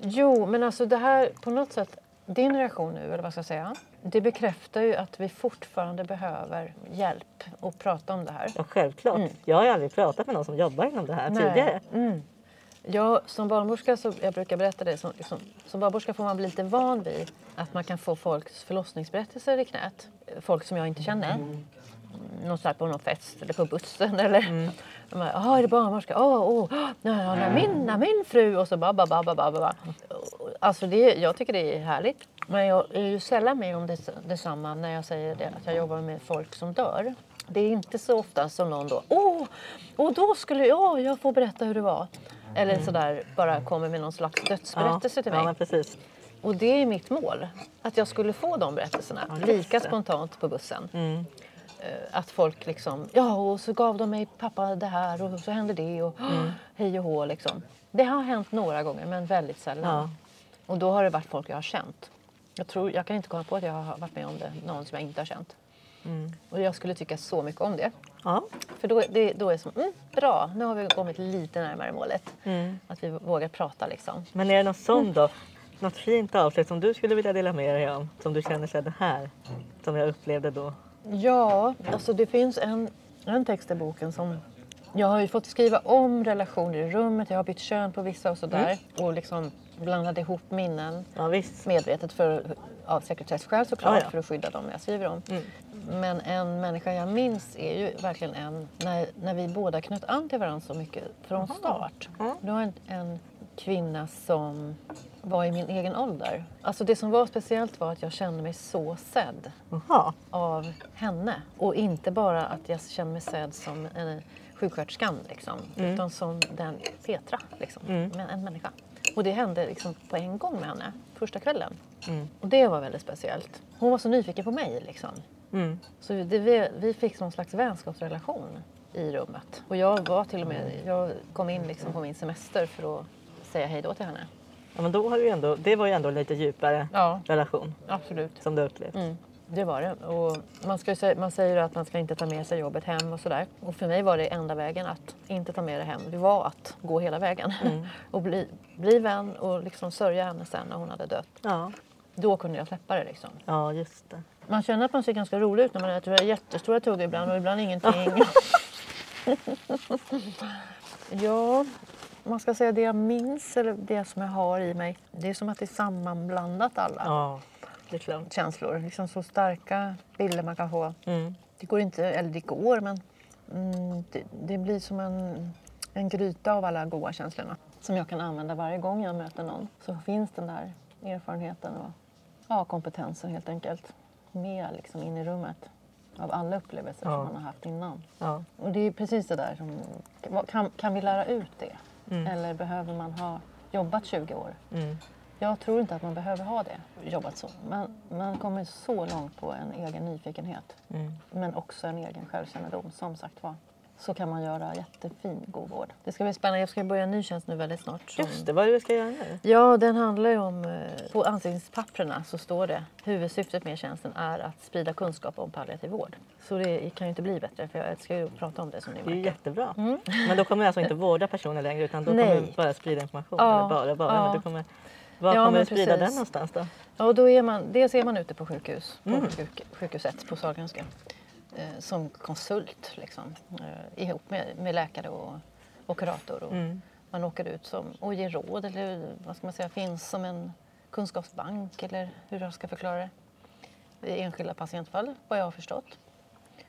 [SPEAKER 2] Jo, men alltså det här på något sätt, din reaktion nu, eller vad ska jag säga, det bekräftar ju att vi fortfarande behöver hjälp att prata om det här.
[SPEAKER 1] Ja, självklart.
[SPEAKER 2] Mm.
[SPEAKER 1] Jag har ju aldrig pratat med någon som jobbar inom det här tidigare.
[SPEAKER 2] Mm. Jag som barnmorska, så, jag brukar berätta det, som, som, som barnmorska får man bli lite van vid att man kan få folks förlossningsberättelser i knät. Folk som jag inte känner. Mm. Någon på någon fest eller på bussen eller... Jaha, är det barnmorska? Åh, åh, oh, när, min, när min fru och så babba, babba, babba. Alltså det, jag tycker det är härligt. Men jag är ju sällan med om det, detsamma när jag säger det, att jag jobbar med folk som dör. Det är inte så ofta som någon då, åh, och då skulle jag, jag få berätta hur det var. Eller sådär bara kommer med någon slags dödsberättelse till mig.
[SPEAKER 1] Ja, precis.
[SPEAKER 2] Och det är mitt mål. Att jag skulle få de berättelserna.
[SPEAKER 1] Ja,
[SPEAKER 2] lika spontant på bussen.
[SPEAKER 1] Mm.
[SPEAKER 2] Eh, Att folk liksom, ja och så gav de mig pappa det här och så hände det och
[SPEAKER 1] Mm.
[SPEAKER 2] hej och hå liksom. Det har hänt några gånger men väldigt sällan.
[SPEAKER 1] Ja.
[SPEAKER 2] Och då har det varit folk jag har känt. Jag, tror, jag kan inte komma på att jag har varit med om det, någon som jag inte har känt.
[SPEAKER 1] Mm.
[SPEAKER 2] Och jag skulle tycka så mycket om det.
[SPEAKER 1] Ja.
[SPEAKER 2] För då, det, då är det som, mm, bra, nu har vi kommit lite närmare målet.
[SPEAKER 1] Mm.
[SPEAKER 2] Att vi vågar prata liksom.
[SPEAKER 1] Men är det något sånt då? Något fint avslut som du skulle vilja dela med dig om? Som du känner sig det här som jag upplevde då?
[SPEAKER 2] Ja, alltså det finns en, en text i boken som... Jag har ju fått skriva om relationer i rummet, jag har bytt kön på vissa och sådär. Och liksom blandat ihop minnen
[SPEAKER 1] Ja
[SPEAKER 2] medvetet för, av sekretesskäl såklart,
[SPEAKER 1] Ja, ja.
[SPEAKER 2] för att skydda dem jag skriver om.
[SPEAKER 1] Mm.
[SPEAKER 2] Men en människa jag minns är ju verkligen en när, när vi båda knöt an till varandra så mycket från start.
[SPEAKER 1] Ja.
[SPEAKER 2] Det var en, en kvinna som var i min egen ålder. Alltså det som var speciellt var att jag kände mig så sedd
[SPEAKER 1] Jaha.
[SPEAKER 2] av henne. Och inte bara att jag känner mig sedd som en sjuksköterskan liksom,
[SPEAKER 1] Mm.
[SPEAKER 2] utan som den Petra, liksom,
[SPEAKER 1] Mm.
[SPEAKER 2] en människa. Och det hände liksom på en gång med henne, första kvällen.
[SPEAKER 1] Mm.
[SPEAKER 2] Och det var väldigt speciellt. Hon var så nyfiken på mig liksom.
[SPEAKER 1] Mm.
[SPEAKER 2] Så det, vi, vi fick någon slags vänskapsrelation i rummet. Och jag var till och med, jag kom in liksom på min semester för att säga hej då till henne.
[SPEAKER 1] Ja, men då har du ändå, det var ju ändå en lite djupare
[SPEAKER 2] Ja,
[SPEAKER 1] relation
[SPEAKER 2] absolut.
[SPEAKER 1] som du upplevt.
[SPEAKER 2] Mm, det var det. Och man, ska säga, man säger att man ska inte ta med sig jobbet hem och sådär. Och för mig var det enda vägen att inte ta med det hem. Det var att gå hela vägen.
[SPEAKER 1] Mm. [LAUGHS]
[SPEAKER 2] och bli, bli vän och liksom sörja henne sen när hon hade dött.
[SPEAKER 1] Ja.
[SPEAKER 2] Då kunde jag släppa det liksom.
[SPEAKER 1] ja, just det.
[SPEAKER 2] Man känner att man ser ganska rolig ut när man äter jättestora tuggor ibland och ibland ingenting. [LAUGHS] [LAUGHS] ja, man ska säga det jag minns eller det som jag har i mig. Det är som att det är sammanblandat alla
[SPEAKER 1] Ja, är
[SPEAKER 2] känslor. Liksom så starka bilder man kan få.
[SPEAKER 1] Mm.
[SPEAKER 2] Det går inte, eller det går men mm, det, det blir som en, en gryta av alla goda känslorna. Som jag kan använda varje gång jag möter någon. Så finns den där erfarenheten och ja, kompetensen helt enkelt med liksom in i rummet. Av alla upplevelser
[SPEAKER 1] Ja.
[SPEAKER 2] som man har haft innan.
[SPEAKER 1] Ja.
[SPEAKER 2] Och det är precis det där som, kan, kan vi lära ut det?
[SPEAKER 1] Mm.
[SPEAKER 2] Eller behöver man ha jobbat 20 år?
[SPEAKER 1] Mm.
[SPEAKER 2] Jag tror inte att man behöver ha det, jobbat så. Men man kommer så långt på en egen nyfikenhet.
[SPEAKER 1] Mm.
[SPEAKER 2] Men också en egen självkännedom, som sagt var. Så kan man göra jättefin god vård. Det ska bli spännande. Jag ska börja en ny tjänst nu väldigt snart. som-
[SPEAKER 1] Just det, vad är det vi ska göra nu?
[SPEAKER 2] Ja, den handlar ju om... eh, På anställningspapperna så står det huvudsyftet med tjänsten är att sprida kunskap om palliativ vård. Så det kan ju inte bli bättre för jag älskar ju prata om det som ni
[SPEAKER 1] Det är
[SPEAKER 2] märker.
[SPEAKER 1] jättebra.
[SPEAKER 2] Mm.
[SPEAKER 1] Men då kommer du alltså inte vårda personer längre utan då
[SPEAKER 2] Nej.
[SPEAKER 1] kommer du bara sprida information?
[SPEAKER 2] Ja,
[SPEAKER 1] Eller bara, bara.
[SPEAKER 2] ja.
[SPEAKER 1] Men du kommer, var
[SPEAKER 2] Ja,
[SPEAKER 1] kommer du sprida den någonstans då?
[SPEAKER 2] Ja, då är man, dels är man ute på sjukhus, på
[SPEAKER 1] Mm.
[SPEAKER 2] sjuk, sjukhuset på Sahlgrenska. Eh, som konsult liksom. Eh, ihop med, med läkare och, och kurator. Och
[SPEAKER 1] Mm.
[SPEAKER 2] Man åker ut som, och ger råd eller vad ska man säga, finns som en kunskapsbank eller hur jag ska förklara det. I enskilda patientfall, vad jag har förstått.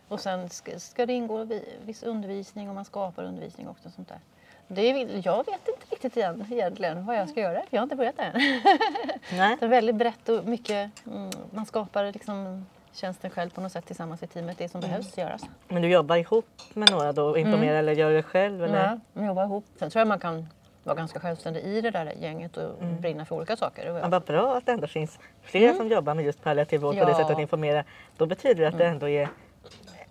[SPEAKER 2] Och sen ska, ska det ingå vi- viss undervisning och man skapar undervisning också. och Sånt där. Det vill, jag vet inte riktigt igen, egentligen vad jag ska göra, för jag har inte börjat än.
[SPEAKER 1] Nej. [LAUGHS]
[SPEAKER 2] Det är väldigt brett och mycket, mm, man skapar liksom tjänsten själv på något sätt tillsammans i teamet, det som behövs göras.
[SPEAKER 1] Men du jobbar ihop med några då och informerar eller gör det själv? Eller?
[SPEAKER 2] Nej, man jobbar ihop. Sen tror jag man kan vara ganska självständig i det där gänget och
[SPEAKER 1] Mm.
[SPEAKER 2] brinna för olika saker. Jag,
[SPEAKER 1] vad bra att det ändå finns fler som jobbar med just palliativ vård på det
[SPEAKER 2] Ja.
[SPEAKER 1] sättet att informera. Då betyder det att det ändå är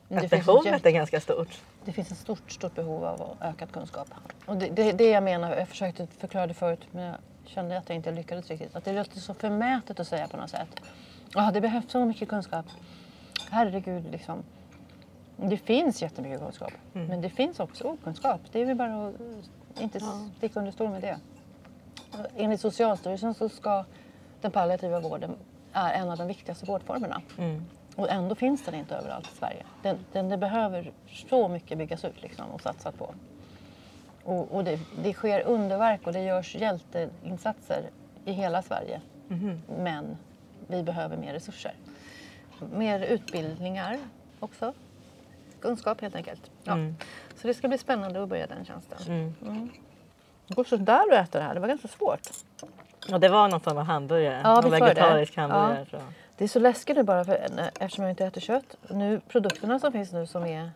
[SPEAKER 2] det,
[SPEAKER 1] att
[SPEAKER 2] ett
[SPEAKER 1] behovet
[SPEAKER 2] jätte-
[SPEAKER 1] är ganska stort.
[SPEAKER 2] det finns ett stort, stort behov av ökad kunskap. Och det, det, det jag menar, jag försökte förklara det förut men jag kände att jag inte lyckades riktigt. Att det låter så förmätet att säga på något sätt. Ja, det behövs så mycket kunskap. Herregud, liksom. Det finns jättemycket kunskap.
[SPEAKER 1] Mm.
[SPEAKER 2] Men det finns också okunskap. Det är väl bara att inte sticka under stol med det. Enligt Socialstyrelsen så ska den palliativa vården är en av de viktigaste vårdformerna.
[SPEAKER 1] Mm.
[SPEAKER 2] Och ändå finns den inte överallt i Sverige. Den, den, det behöver så mycket byggas ut liksom, och satsas på. Och, och det, det sker underverk och det görs hjälteinsatser i hela Sverige. Men vi behöver mer resurser. Mer utbildningar också. Kunskap helt enkelt. Ja.
[SPEAKER 1] Mm.
[SPEAKER 2] Så det ska bli spännande att börja den tjänsten.
[SPEAKER 1] Mm.
[SPEAKER 2] Det går sådär att äta det här. Det var ganska svårt.
[SPEAKER 1] Och det var någon form av hamburgare.
[SPEAKER 2] Ja,
[SPEAKER 1] någon
[SPEAKER 2] var det det?
[SPEAKER 1] vegetarisk hamburgare. jag.
[SPEAKER 2] Det är så läskigt nu bara för, eftersom jag inte äter kött. Nu, produkterna som finns nu som är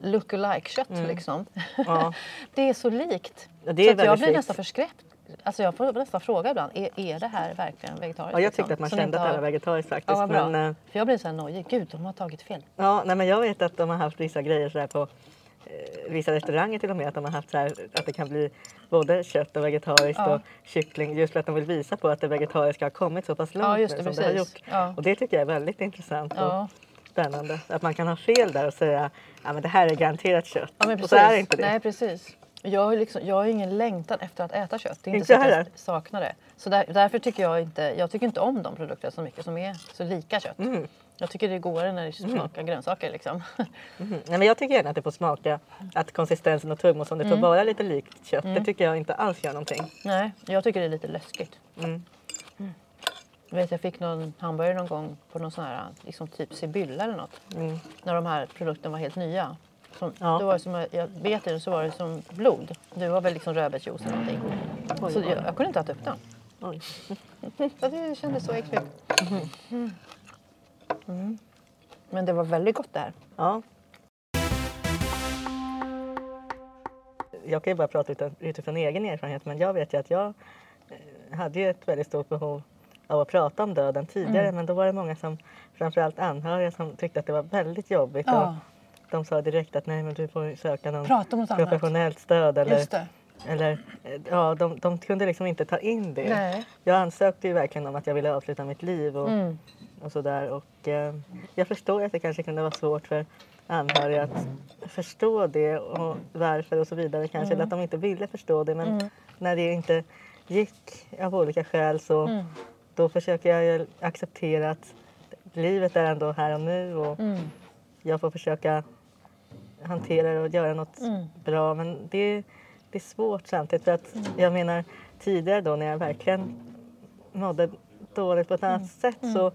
[SPEAKER 2] look-alike-kött liksom.
[SPEAKER 1] Ja. [LAUGHS]
[SPEAKER 2] det är så likt.
[SPEAKER 1] Ja, det är
[SPEAKER 2] så att jag blir nästan förskräckt. Alltså jag får nästan fråga ibland, är, är det här verkligen vegetariskt?
[SPEAKER 1] Ja, jag
[SPEAKER 2] liksom?
[SPEAKER 1] tyckte att man
[SPEAKER 2] Som
[SPEAKER 1] kände att det
[SPEAKER 2] har-
[SPEAKER 1] var vegetariskt faktiskt.
[SPEAKER 2] Ja, bra.
[SPEAKER 1] men, eh,
[SPEAKER 2] För jag blir så här nojig. Gud, de har tagit fel.
[SPEAKER 1] ja, nej, men jag vet att de har haft vissa grejer så på eh, vissa restauranger till och med. Att de har haft så här, att det kan bli både kött och vegetariskt
[SPEAKER 2] Ja.
[SPEAKER 1] och kyckling. Just för att de vill visa på att det vegetariska har kommit så pass långt
[SPEAKER 2] Ja,
[SPEAKER 1] nu
[SPEAKER 2] det,
[SPEAKER 1] som det har
[SPEAKER 2] precis.
[SPEAKER 1] gjort.
[SPEAKER 2] Ja.
[SPEAKER 1] Och det tycker jag är väldigt intressant och
[SPEAKER 2] Ja.
[SPEAKER 1] spännande. Att man kan ha fel där och säga ja men det här är garanterat kött.
[SPEAKER 2] Ja,
[SPEAKER 1] och så är det inte det.
[SPEAKER 2] Nej, precis. Jag har, liksom, jag har ingen längtan efter att äta kött. Det är inte,
[SPEAKER 1] Inte
[SPEAKER 2] så att jag
[SPEAKER 1] heller.
[SPEAKER 2] saknar det. Så där, därför tycker jag inte, jag tycker inte om de produkter så mycket som är så lika kött.
[SPEAKER 1] Mm.
[SPEAKER 2] Jag tycker det är godare när det smakar grönsaker liksom.
[SPEAKER 1] Mhm. Nej, men jag tycker gärna att det får smaka att konsistensen och tuggmos om det får vara lite likt kött. Det tycker jag inte alls gör någonting.
[SPEAKER 2] Nej, jag tycker det är lite läskigt.
[SPEAKER 1] Mm.
[SPEAKER 2] Jag vet, jag fick någon hamburgare någon gång på någon sån här, liksom typ Sibylla eller något.
[SPEAKER 1] Mm.
[SPEAKER 2] När de här produkterna var helt nya. Som,
[SPEAKER 1] Ja.
[SPEAKER 2] det var som, jag vet det, så var det som blod. Det var väl liksom rödbetsjuice eller någonting.
[SPEAKER 1] Oj,
[SPEAKER 2] Så jag, jag kunde inte äta upp den.
[SPEAKER 1] Oj. [LAUGHS]
[SPEAKER 2] Det kändes så äckligt. Mm. Mm. Men det var väldigt gott det här.
[SPEAKER 1] Ja. Jag kan ju bara prata utan, utifrån egen erfarenhet men jag vet ju att jag eh, hade ju ett väldigt stort behov av att prata om döden tidigare
[SPEAKER 2] Mm.
[SPEAKER 1] men då var det många som, framförallt anhöriga, som tyckte att det var väldigt jobbigt.
[SPEAKER 2] Ja.
[SPEAKER 1] Och de sa direkt att nej men du får söka någon
[SPEAKER 2] Prata om något annat.
[SPEAKER 1] professionellt stöd eller,
[SPEAKER 2] Just det.
[SPEAKER 1] eller eh, ja, de, de kunde liksom inte ta in det.
[SPEAKER 2] Nej.
[SPEAKER 1] Jag ansökte ju verkligen om att jag ville avsluta mitt liv och,
[SPEAKER 2] Mm.
[SPEAKER 1] och sådär. Och, eh, jag förstår att det kanske kunde vara svårt för anhöriga att förstå det och varför och så vidare kanske. Eller att de inte ville förstå det. Men
[SPEAKER 2] Mm.
[SPEAKER 1] när det inte gick av olika skäl så
[SPEAKER 2] Mm.
[SPEAKER 1] då försöker jag acceptera att livet är ändå här och nu och
[SPEAKER 2] Mm.
[SPEAKER 1] jag får försöka hantera det och göra något
[SPEAKER 2] Mm.
[SPEAKER 1] bra. Men det, det är svårt samtidigt för att jag menar tidigare då när jag verkligen mådde dåligt på ett annat sätt så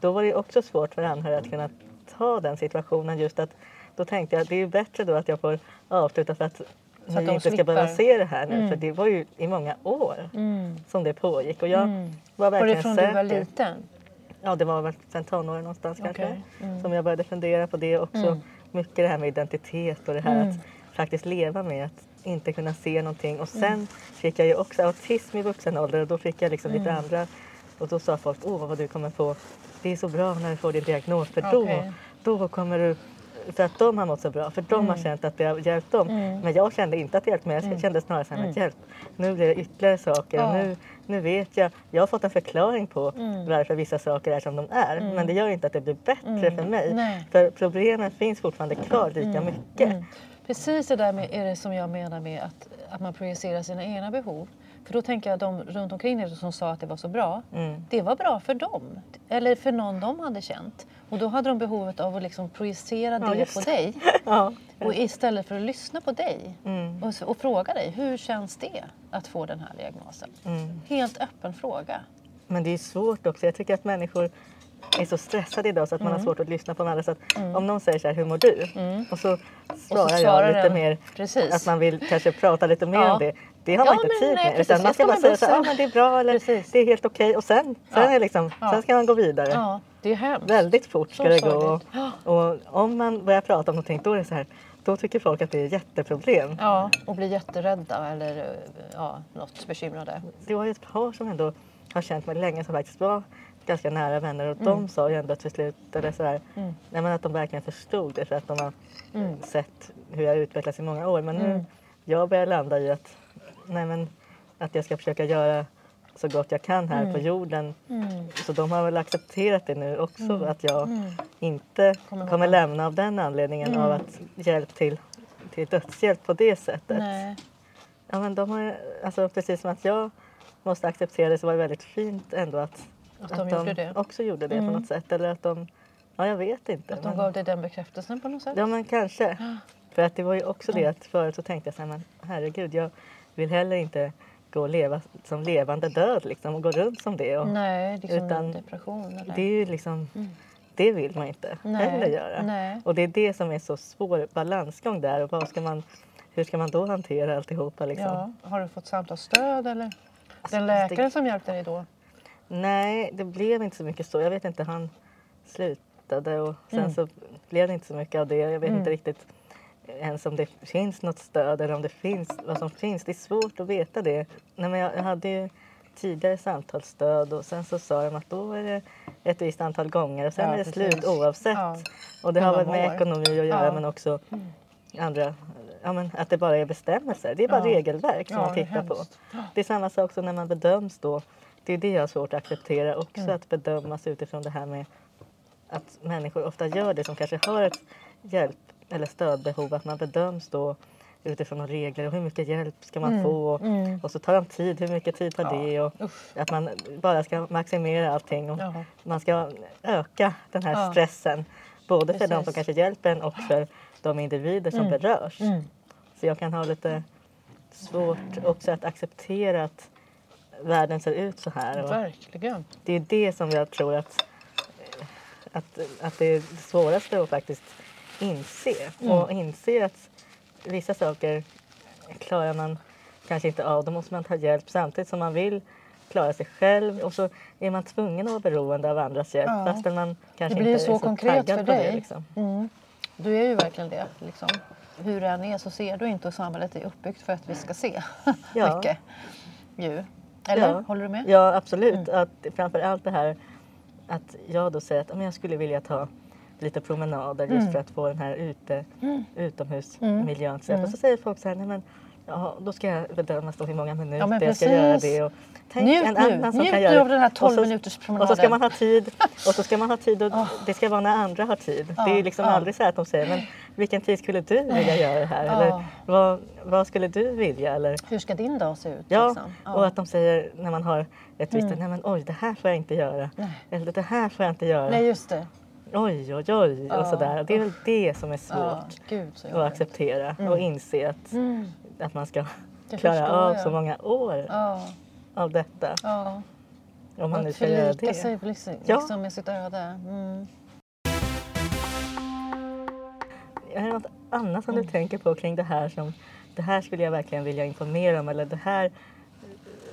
[SPEAKER 1] då var det också svårt för anhöriga att kunna ta den situationen just att då tänkte jag att det är bättre då att jag får avsluta för att
[SPEAKER 2] att
[SPEAKER 1] ni
[SPEAKER 2] de
[SPEAKER 1] inte ska behöva se det här nu
[SPEAKER 2] Mm.
[SPEAKER 1] för det var ju i många år
[SPEAKER 2] Mm.
[SPEAKER 1] som det pågick och jag
[SPEAKER 2] Mm.
[SPEAKER 1] var
[SPEAKER 2] Var
[SPEAKER 1] verkligen
[SPEAKER 2] det från du var liten?
[SPEAKER 1] Ja, det var väl sen tonåren någonstans kanske.
[SPEAKER 2] Okej. Mm.
[SPEAKER 1] Som jag började fundera på det också.
[SPEAKER 2] Mm.
[SPEAKER 1] Mycket det här med identitet och det här
[SPEAKER 2] Mm.
[SPEAKER 1] att faktiskt leva med att inte kunna se någonting. Och sen fick jag ju också autism i vuxen ålder och då fick jag liksom lite
[SPEAKER 2] Mm.
[SPEAKER 1] andra och då sa folk, åh vad du kommer få, det är så bra när du får din diagnos för då, då kommer du för att de har mått så bra, för de har känt att det har hjälpt dem.
[SPEAKER 2] Mm.
[SPEAKER 1] Men jag kände inte att det hjälpte mig, jag kände snarare så här, men
[SPEAKER 2] Mm.
[SPEAKER 1] hjälp, nu blir det ytterligare saker.
[SPEAKER 2] Ja.
[SPEAKER 1] Nu, nu vet jag, jag har fått en förklaring på
[SPEAKER 2] Mm.
[SPEAKER 1] varför vissa saker är som de är. Men det gör inte att det blir bättre
[SPEAKER 2] Mm.
[SPEAKER 1] för mig.
[SPEAKER 2] Nej.
[SPEAKER 1] För problemen finns fortfarande kvar lika mycket.
[SPEAKER 2] Mm. Precis det där med, är det som jag menar med att, att man projicerar sina egna behov. För då tänker jag de runt omkring dig som sa att det var så bra,
[SPEAKER 1] Mm.
[SPEAKER 2] det var bra för dem. Eller för någon de hade känt. Och då hade de behovet av att liksom projicera
[SPEAKER 1] Ja,
[SPEAKER 2] det på dig. [LAUGHS]
[SPEAKER 1] Ja.
[SPEAKER 2] Och istället för att lyssna på dig
[SPEAKER 1] Mm.
[SPEAKER 2] och, och fråga dig, hur känns det att få den här diagnosen?
[SPEAKER 1] Mm.
[SPEAKER 2] Helt öppen fråga.
[SPEAKER 1] Men det är svårt också. Jag tycker att människor är så stressade idag så att man
[SPEAKER 2] Mm.
[SPEAKER 1] har svårt att lyssna på varandra. Så att Om någon säger så här, hur mår du? Och så svarar
[SPEAKER 2] svarar
[SPEAKER 1] jag lite
[SPEAKER 2] den.
[SPEAKER 1] mer
[SPEAKER 2] Precis.
[SPEAKER 1] att man vill kanske prata lite mer
[SPEAKER 2] Ja.
[SPEAKER 1] om det. Det har
[SPEAKER 2] Ja,
[SPEAKER 1] man inte
[SPEAKER 2] men
[SPEAKER 1] tid
[SPEAKER 2] nej,
[SPEAKER 1] med.
[SPEAKER 2] precis.
[SPEAKER 1] Utan man ska bara
[SPEAKER 2] man
[SPEAKER 1] säga så ja, men det är bra eller
[SPEAKER 2] Precis.
[SPEAKER 1] det är helt okej. Och sen, sen,
[SPEAKER 2] Ja.
[SPEAKER 1] är liksom,
[SPEAKER 2] Ja.
[SPEAKER 1] sen ska man gå vidare.
[SPEAKER 2] Ja, det är hemskt.
[SPEAKER 1] Väldigt fort ska
[SPEAKER 2] Så
[SPEAKER 1] det gå.
[SPEAKER 2] sorgligt.
[SPEAKER 1] Och om man börjar prata om någonting då är det så här, då tycker folk att det är jätteproblem.
[SPEAKER 2] Ja, och blir jätterädda eller ja, något bekymrade.
[SPEAKER 1] Det var ju ett par som ändå har känt mig länge som faktiskt var ganska nära vänner och
[SPEAKER 2] Mm.
[SPEAKER 1] de sa ju ändå till slut eller sådär,
[SPEAKER 2] Mm.
[SPEAKER 1] nej, men att de verkligen förstod det för att de har
[SPEAKER 2] Mm.
[SPEAKER 1] sett hur jag utvecklats i många år. Men nu
[SPEAKER 2] Mm.
[SPEAKER 1] jag börjar landa i att, nej, men, att jag ska försöka göra så gott jag kan här
[SPEAKER 2] Mm.
[SPEAKER 1] på jorden.
[SPEAKER 2] Mm.
[SPEAKER 1] Så de har väl accepterat det nu också
[SPEAKER 2] Mm.
[SPEAKER 1] att jag
[SPEAKER 2] Mm.
[SPEAKER 1] inte
[SPEAKER 2] Kommer
[SPEAKER 1] kommer, lämna av den anledningen
[SPEAKER 2] Mm.
[SPEAKER 1] av att hjälp till, till dödshjälp på det sättet.
[SPEAKER 2] Nej.
[SPEAKER 1] Ja, men de har, alltså, precis som att jag måste acceptera det så var det väldigt fint ändå att,
[SPEAKER 2] Att de gjorde det.
[SPEAKER 1] också gjorde det
[SPEAKER 2] Mm.
[SPEAKER 1] på något sätt. Eller att de, ja jag vet inte.
[SPEAKER 2] Att de
[SPEAKER 1] men,
[SPEAKER 2] gav dig den bekräftelsen på något sätt?
[SPEAKER 1] Ja men kanske. För att det var ju också det att förut så tänkte jag så här, men herregud jag vill heller inte gå och leva som levande död liksom och gå runt som det. Och
[SPEAKER 2] Nej, liksom
[SPEAKER 1] Utan
[SPEAKER 2] depression eller?
[SPEAKER 1] Det är ju liksom,
[SPEAKER 2] Mm.
[SPEAKER 1] det vill man inte
[SPEAKER 2] Nej,
[SPEAKER 1] heller göra.
[SPEAKER 2] nej.
[SPEAKER 1] Och det är det som är så svår balansgång där. Och vad ska man, hur ska man då hantera alltihopa liksom?
[SPEAKER 2] Ja. Har du fått samtalsstöd eller?
[SPEAKER 1] Alltså,
[SPEAKER 2] Den läkare som hjälpte dig då?
[SPEAKER 1] Nej, det blev inte så mycket så. Jag vet inte, han slutade och sen
[SPEAKER 2] Mm.
[SPEAKER 1] så blev det inte så mycket av det. Jag vet
[SPEAKER 2] Mm.
[SPEAKER 1] inte riktigt ens om det finns något stöd eller om det finns vad som finns. Det är svårt att veta det. Nej, men jag, jag hade ju tidigare samtalsstöd och sen så sa de att då är det ett visst antal gånger och sen
[SPEAKER 2] Ja,
[SPEAKER 1] är det
[SPEAKER 2] precis.
[SPEAKER 1] slut oavsett.
[SPEAKER 2] Ja.
[SPEAKER 1] Och det har väl med ekonomi att göra
[SPEAKER 2] Ja.
[SPEAKER 1] men också
[SPEAKER 2] Mm.
[SPEAKER 1] andra, ja, men att det bara är bestämmelser. Det är bara regelverk som man tittar på. Det är samma sak som när man bedöms då. Det är det jag har svårt att acceptera också,
[SPEAKER 2] Mm.
[SPEAKER 1] att bedömas utifrån det här med att människor ofta gör det som kanske har ett hjälp eller stödbehov, att man bedöms då utifrån några regler och hur mycket hjälp ska man
[SPEAKER 2] Mm,
[SPEAKER 1] få
[SPEAKER 2] mm.
[SPEAKER 1] och så tar de tid, hur mycket tid tar
[SPEAKER 2] Ja,
[SPEAKER 1] det och
[SPEAKER 2] Usch.
[SPEAKER 1] att man bara ska maximera allting och
[SPEAKER 2] Ja.
[SPEAKER 1] man ska öka den här
[SPEAKER 2] Ja.
[SPEAKER 1] stressen både för de som
[SPEAKER 2] Precis.
[SPEAKER 1] kanske hjälper en och för de individer som
[SPEAKER 2] Mm.
[SPEAKER 1] berörs.
[SPEAKER 2] Mm.
[SPEAKER 1] Så jag kan ha lite svårt också att acceptera att världen ser ut så här. Och
[SPEAKER 2] Verkligen.
[SPEAKER 1] det är det som jag tror att, att, att det är det svåraste att faktiskt inse.
[SPEAKER 2] Mm.
[SPEAKER 1] Och inse att vissa saker klarar man kanske inte av. Då måste man ta hjälp samtidigt som man vill klara sig själv och så är man tvungen att vara beroende av andras hjälp
[SPEAKER 2] Ja.
[SPEAKER 1] fastän man kanske inte
[SPEAKER 2] så
[SPEAKER 1] är så
[SPEAKER 2] konkret
[SPEAKER 1] taggad
[SPEAKER 2] för dig.
[SPEAKER 1] det. Liksom.
[SPEAKER 2] Mm. Du är ju verkligen det. Liksom. Hur det än är så ser du inte hur samhället är uppbyggt för att vi ska se [LAUGHS]
[SPEAKER 1] Ja.
[SPEAKER 2] mycket. Ju. Eller?
[SPEAKER 1] Ja.
[SPEAKER 2] Håller du med?
[SPEAKER 1] Ja, absolut.
[SPEAKER 2] Mm.
[SPEAKER 1] Att framför allt det här att jag då säger att "Ja, men jag skulle vilja ta lite promenader just
[SPEAKER 2] Mm.
[SPEAKER 1] för att få den här ute,
[SPEAKER 2] Mm.
[SPEAKER 1] utomhusmiljön.
[SPEAKER 2] Mm.
[SPEAKER 1] Och så säger folk så här, nej men ja, då ska jag bedömas då hur många minuter
[SPEAKER 2] Ja,
[SPEAKER 1] jag ska göra det. Och tänk
[SPEAKER 2] Njut
[SPEAKER 1] en
[SPEAKER 2] nu.
[SPEAKER 1] annan som
[SPEAKER 2] Njut
[SPEAKER 1] kan
[SPEAKER 2] nu
[SPEAKER 1] göra
[SPEAKER 2] av den här
[SPEAKER 1] Och
[SPEAKER 2] 12
[SPEAKER 1] så-
[SPEAKER 2] minuters
[SPEAKER 1] Och så
[SPEAKER 2] promenaden.
[SPEAKER 1] ska man ha tid och så ska man ha tid och
[SPEAKER 2] Ah.
[SPEAKER 1] det ska vara när andra har tid.
[SPEAKER 2] Ja,
[SPEAKER 1] Det är liksom
[SPEAKER 2] ja.
[SPEAKER 1] aldrig så att de säger, men vilken tid skulle du vilja göra det här? Eller vad, vad skulle du vilja? Eller,
[SPEAKER 2] Hur ska din dag se ut?
[SPEAKER 1] Ja,
[SPEAKER 2] liksom?
[SPEAKER 1] och att de säger när man har ett visst,
[SPEAKER 2] Mm.
[SPEAKER 1] nej men oj det här får jag inte göra.
[SPEAKER 2] Nej.
[SPEAKER 1] Eller det här får jag inte göra.
[SPEAKER 2] Nej, just det.
[SPEAKER 1] Oj, oj, oj
[SPEAKER 2] Ja.
[SPEAKER 1] och sådär. Det är väl det som är svårt
[SPEAKER 2] gud
[SPEAKER 1] att acceptera
[SPEAKER 2] Mm.
[SPEAKER 1] och inse att,
[SPEAKER 2] Mm.
[SPEAKER 1] att man ska
[SPEAKER 2] Det
[SPEAKER 1] klara av
[SPEAKER 2] jag.
[SPEAKER 1] så många år av detta. Om man nu ska göra det.
[SPEAKER 2] sig liksom,
[SPEAKER 1] Ja.
[SPEAKER 2] med sitt öde. Mm.
[SPEAKER 1] Är det något annat som du
[SPEAKER 2] Mm.
[SPEAKER 1] tänker på kring det här som det här skulle jag verkligen vilja informera om eller det här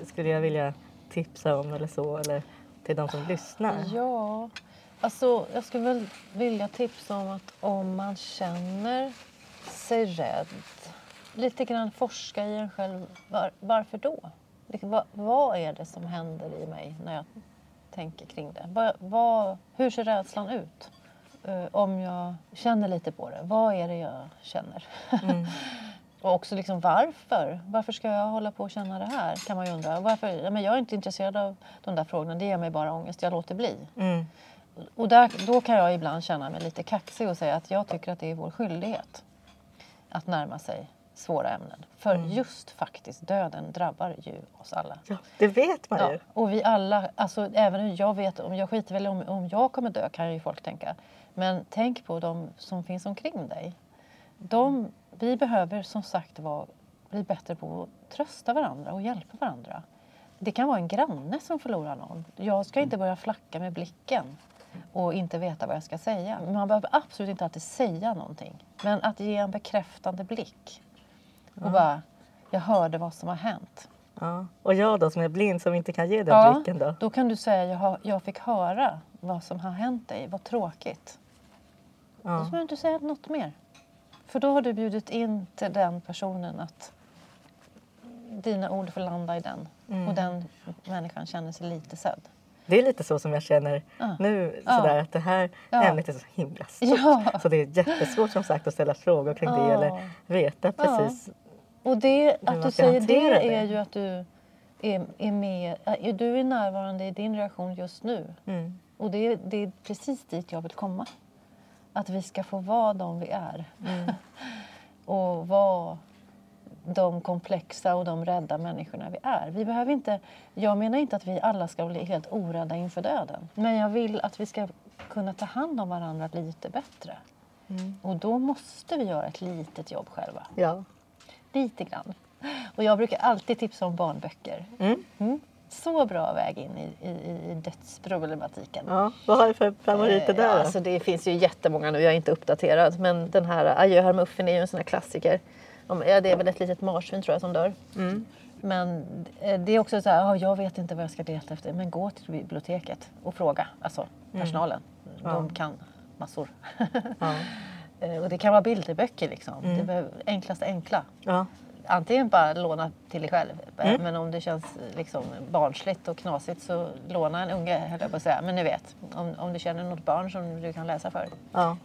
[SPEAKER 1] skulle jag vilja tipsa om eller så eller till de som lyssnar?
[SPEAKER 2] Ja, alltså jag skulle väl vilja tipsa om att om man känner sig rädd, lite grann forska i en själv. Var, varför då? Liksom, vad, vad är det som händer i mig när jag tänker kring det? Vad, vad, hur ser rädslan ut? Eh, om jag känner lite på det, vad är det jag känner?
[SPEAKER 1] Mm. [LAUGHS]
[SPEAKER 2] Och också liksom varför? Varför ska jag hålla på och känna det här? Kan man ju undra. Varför? Ja, men jag är inte intresserad av de där frågorna. Det ger mig bara ångest. Jag låter bli.
[SPEAKER 1] Mm.
[SPEAKER 2] Och där, då kan jag ibland känna mig lite kaxig och säga att jag tycker att det är vår skyldighet att närma sig svåra ämnen. För
[SPEAKER 1] Mm.
[SPEAKER 2] just faktiskt döden drabbar ju oss alla.
[SPEAKER 1] Ja, det vet man
[SPEAKER 2] Ja,
[SPEAKER 1] ju.
[SPEAKER 2] och vi alla, alltså även jag vet, om jag skiter väl om, om jag kommer dö kan ju folk tänka. Men tänk på de som finns omkring dig. De, vi behöver som sagt vara, bli bättre på att trösta varandra och hjälpa varandra. Det kan vara en granne som förlorar någon. Jag ska inte börja flacka med blicken och inte veta vad jag ska säga. Man behöver absolut inte alltid säga någonting. Men att ge en bekräftande blick. Och bara, jag hörde vad som har hänt.
[SPEAKER 1] Ja. Och jag då som är blind som inte kan ge den
[SPEAKER 2] Ja,
[SPEAKER 1] blicken då?
[SPEAKER 2] Då kan du säga, jag, har, jag fick höra vad som har hänt dig, vad tråkigt. Då
[SPEAKER 1] Ja.
[SPEAKER 2] behöver du inte säga något mer. För då har du bjudit in till den personen att dina ord får landa i den
[SPEAKER 1] Mm.
[SPEAKER 2] och den människan känner sig lite sedd.
[SPEAKER 1] Det är lite så som jag känner
[SPEAKER 2] Ja.
[SPEAKER 1] nu, sådär, att det här
[SPEAKER 2] Ja.
[SPEAKER 1] ämnet är så himla stort.
[SPEAKER 2] Ja.
[SPEAKER 1] Så det är jättesvårt som sagt att ställa frågor kring det eller veta precis.
[SPEAKER 2] Och det, att du säger det
[SPEAKER 1] det.
[SPEAKER 2] är ju att du är, är med, är du är närvarande i din reaktion just nu.
[SPEAKER 1] Mm.
[SPEAKER 2] Och det, är- det är precis dit jag vill komma. Att vi ska få vara de vi är.
[SPEAKER 1] Mm. [LAUGHS]
[SPEAKER 2] och vara de komplexa och de rädda människorna vi är. Vi behöver inte, jag menar inte att vi alla ska bli helt orädda inför döden. Men jag vill att vi ska kunna ta hand om varandra lite bättre.
[SPEAKER 1] Mm.
[SPEAKER 2] Och då måste vi göra ett litet jobb själva.
[SPEAKER 1] Ja.
[SPEAKER 2] Lite grann. Och jag brukar alltid tipsa om barnböcker.
[SPEAKER 1] Mm.
[SPEAKER 2] Mm. Så bra väg in i, i, i dödsproblematiken.
[SPEAKER 1] ja. Vad har du för favoriter
[SPEAKER 2] Eh,
[SPEAKER 1] där då?
[SPEAKER 2] alltså det finns ju jättemånga nu, jag är inte uppdaterad. Men den här Adjö herr Muffin är ju en sån här klassiker. Ja, det är väl ett litet marsvin tror jag som dör.
[SPEAKER 1] Mm.
[SPEAKER 2] Men eh, det är också så här, ja, jag vet inte vad jag ska leta efter. Men gå till biblioteket och fråga, alltså personalen. De
[SPEAKER 1] Ja.
[SPEAKER 2] kan massor.
[SPEAKER 1] Ja. [LAUGHS]
[SPEAKER 2] Eh, och det kan vara bilderböcker liksom.
[SPEAKER 1] Mm.
[SPEAKER 2] Det enklaste enkla.
[SPEAKER 1] Ja.
[SPEAKER 2] Antingen bara låna till dig själv. eh,
[SPEAKER 1] Mm.
[SPEAKER 2] Men om det känns liksom barnsligt och knasigt så låna en unge höll jag på att säga. Men ni vet, om, om du känner något barn som du kan läsa för.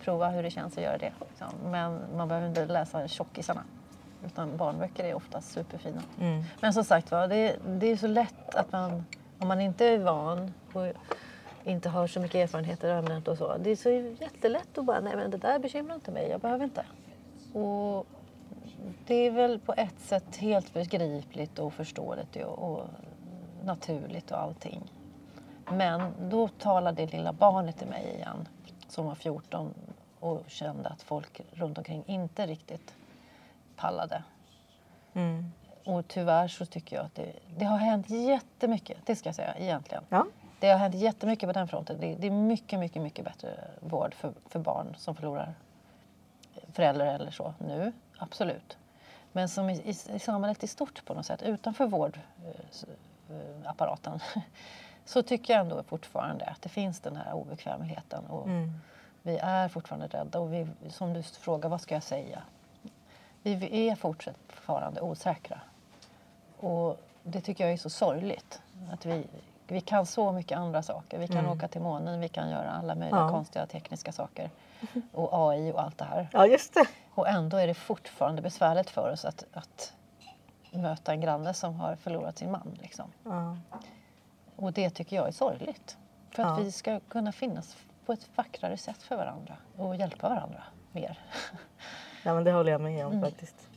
[SPEAKER 2] Prova hur det känns att göra det. liksom. Men man behöver inte läsa tjockisarna. Utan barnböcker är oftast superfina.
[SPEAKER 1] Mm.
[SPEAKER 2] Men som sagt var, det, det är så lätt att man, om man inte är van och inte har så mycket erfarenheter av ämnet och så. Det är så jättelätt att bara, nej men det där bekymrar inte mig, jag behöver inte. Och det är väl på ett sätt helt begripligt och förståeligt och, och naturligt och allting. Men då talade det lilla barnet i mig igen, som var 14 och kände att folk runt omkring inte riktigt pallade.
[SPEAKER 1] Mm.
[SPEAKER 2] Och tyvärr så tycker jag att det, det har hänt jättemycket, det ska jag säga egentligen.
[SPEAKER 1] Ja.
[SPEAKER 2] Det har hänt jättemycket på den fronten. Det, det är mycket, mycket, mycket bättre vård för, för barn som förlorar föräldrar eller så nu, absolut. Men som i, i, i samhället i stort på något sätt, utanför vårdapparaten, [LAUGHS] så tycker jag ändå fortfarande att det finns den här obekvämligheten. Och
[SPEAKER 1] Mm.
[SPEAKER 2] Vi är fortfarande rädda och vi, som du frågar, vad ska jag säga? Vi, är fortfarande osäkra. Och det tycker jag är så sorgligt. Att vi, vi kan så mycket andra saker. Vi kan
[SPEAKER 1] Mm.
[SPEAKER 2] åka till månen, vi kan göra alla möjliga
[SPEAKER 1] Ja.
[SPEAKER 2] konstiga tekniska saker. Och AI och allt det här.
[SPEAKER 1] ja, just det.
[SPEAKER 2] Och ändå är det fortfarande besvärligt för oss att, att möta en granne som har förlorat sin man. Liksom.
[SPEAKER 1] Ja.
[SPEAKER 2] Och det tycker jag är sorgligt. För att
[SPEAKER 1] Ja.
[SPEAKER 2] vi ska kunna finnas på ett vackrare sätt för varandra och hjälpa varandra mer. [LAUGHS]
[SPEAKER 1] ja, men det håller jag med om
[SPEAKER 2] Mm.
[SPEAKER 1] faktiskt.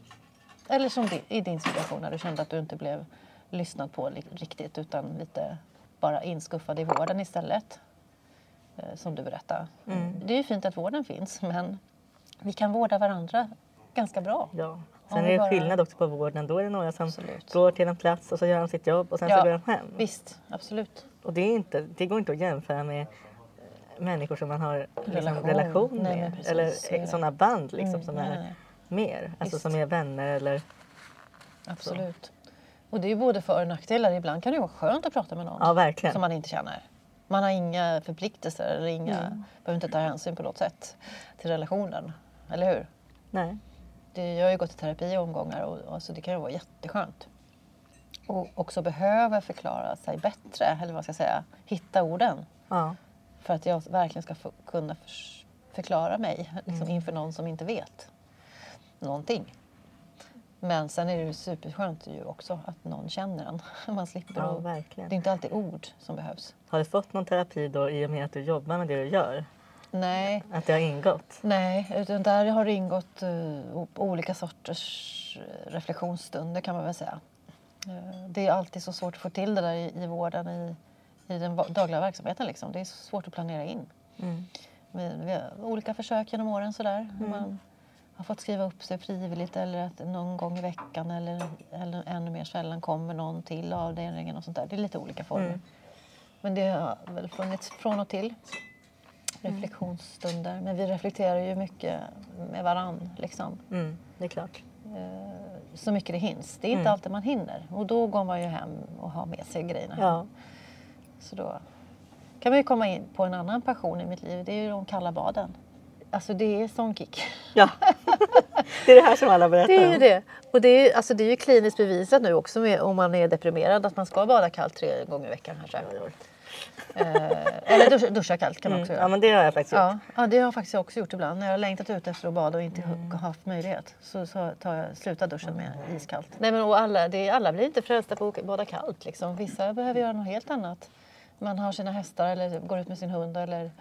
[SPEAKER 2] Eller som i din situation när du kände att du inte blev lyssnad på riktigt utan lite bara inskuffad i vården istället. Eh, Som du berättade.
[SPEAKER 1] Mm.
[SPEAKER 2] Det är ju fint att vården finns men vi kan vårda varandra ganska bra.
[SPEAKER 1] Ja. Sen är det
[SPEAKER 2] bara-
[SPEAKER 1] skillnad också på vården. Då är det några som
[SPEAKER 2] Absolut.
[SPEAKER 1] går till en plats och så gör de sitt jobb och sen
[SPEAKER 2] Ja,
[SPEAKER 1] så går de hem.
[SPEAKER 2] Visst, absolut.
[SPEAKER 1] Och det, är inte, det går inte att jämföra med människor som man har liksom,
[SPEAKER 2] Relation.
[SPEAKER 1] relation,
[SPEAKER 2] Nej,
[SPEAKER 1] med.
[SPEAKER 2] precis.
[SPEAKER 1] eller
[SPEAKER 2] Så
[SPEAKER 1] sådana band liksom,
[SPEAKER 2] Mm,
[SPEAKER 1] som
[SPEAKER 2] nej,
[SPEAKER 1] är
[SPEAKER 2] nej,
[SPEAKER 1] mer. Alltså
[SPEAKER 2] Visst.
[SPEAKER 1] som är vänner eller...
[SPEAKER 2] Absolut. Och det är ju både för och nackdelar. Ibland kan det vara skönt att prata med någon
[SPEAKER 1] Ja,
[SPEAKER 2] som man inte känner. Man har inga förpliktelser eller inga,
[SPEAKER 1] Mm.
[SPEAKER 2] behöver inte ta hänsyn på något sätt till relationen. Eller hur?
[SPEAKER 1] Nej.
[SPEAKER 2] Det, jag har ju gått i terapi i omgångar och alltså det kan ju vara jätteskönt. Och också behöver förklara sig bättre, eller vad ska jag säga, hitta orden.
[SPEAKER 1] Ja.
[SPEAKER 2] För att jag verkligen ska få, kunna förklara mig liksom,
[SPEAKER 1] Mm.
[SPEAKER 2] inför någon som inte vet någonting. Men sen är det ju superskönt ju också att någon känner en. [LAUGHS] Man slipper
[SPEAKER 1] ja,
[SPEAKER 2] att, Det är
[SPEAKER 1] verkligen.
[SPEAKER 2] inte alltid ord som behövs.
[SPEAKER 1] Har du fått någon terapi då i och med att du jobbar med det du gör?
[SPEAKER 2] Nej,
[SPEAKER 1] Att det har ingått?
[SPEAKER 2] nej utan där har det ingått uh, olika sorters reflektionsstunder kan man väl säga. Eh, det är alltid så svårt att få till det där i, i vården, i, i den dagliga verksamheten. Liksom. Det är svårt att planera in.
[SPEAKER 1] Mm.
[SPEAKER 2] Vi, vi har olika försök genom åren sådär.
[SPEAKER 1] Mm.
[SPEAKER 2] Man har fått skriva upp sig frivilligt eller att någon gång i veckan eller, eller ännu mer sällan kommer någon till avdelningen och sånt där. Det är lite olika former.
[SPEAKER 1] Mm.
[SPEAKER 2] Men det har väl funnits från och till reflektionsstunder. Men vi reflekterar ju mycket med varann liksom.
[SPEAKER 1] Mm. Det är klart.
[SPEAKER 2] Eh, Så mycket det hinns. Det är inte
[SPEAKER 1] Mm.
[SPEAKER 2] alltid man hinner. Och då går man ju hem och har med sig grejerna.
[SPEAKER 1] Ja.
[SPEAKER 2] Så då kan man ju komma in på en annan passion i mitt liv. Det är ju de kalla baden. Alltså det är sån kick.
[SPEAKER 1] Ja. [LAUGHS] Det är det här som alla berättar
[SPEAKER 2] Det är ju
[SPEAKER 1] om.
[SPEAKER 2] det. Och det är, ju- alltså det är ju kliniskt bevisat nu också med, om man är deprimerad att man ska bada kallt tre gånger i veckan kanske. Eh, eller duscha, duscha kallt kan man också
[SPEAKER 1] Mm.
[SPEAKER 2] göra.
[SPEAKER 1] Ja men det har jag faktiskt gjort.
[SPEAKER 2] Ja, ja, det har jag faktiskt också gjort ibland. När jag har längtat ut efter att bada och inte har haft möjlighet så, så tar jag, slutar duschen med iskallt. Nej, men, och alla, det, alla blir inte frälsta på att bada kallt. Liksom. Vissa behöver göra något helt annat. Man har sina hästar eller går ut med sin hund eller,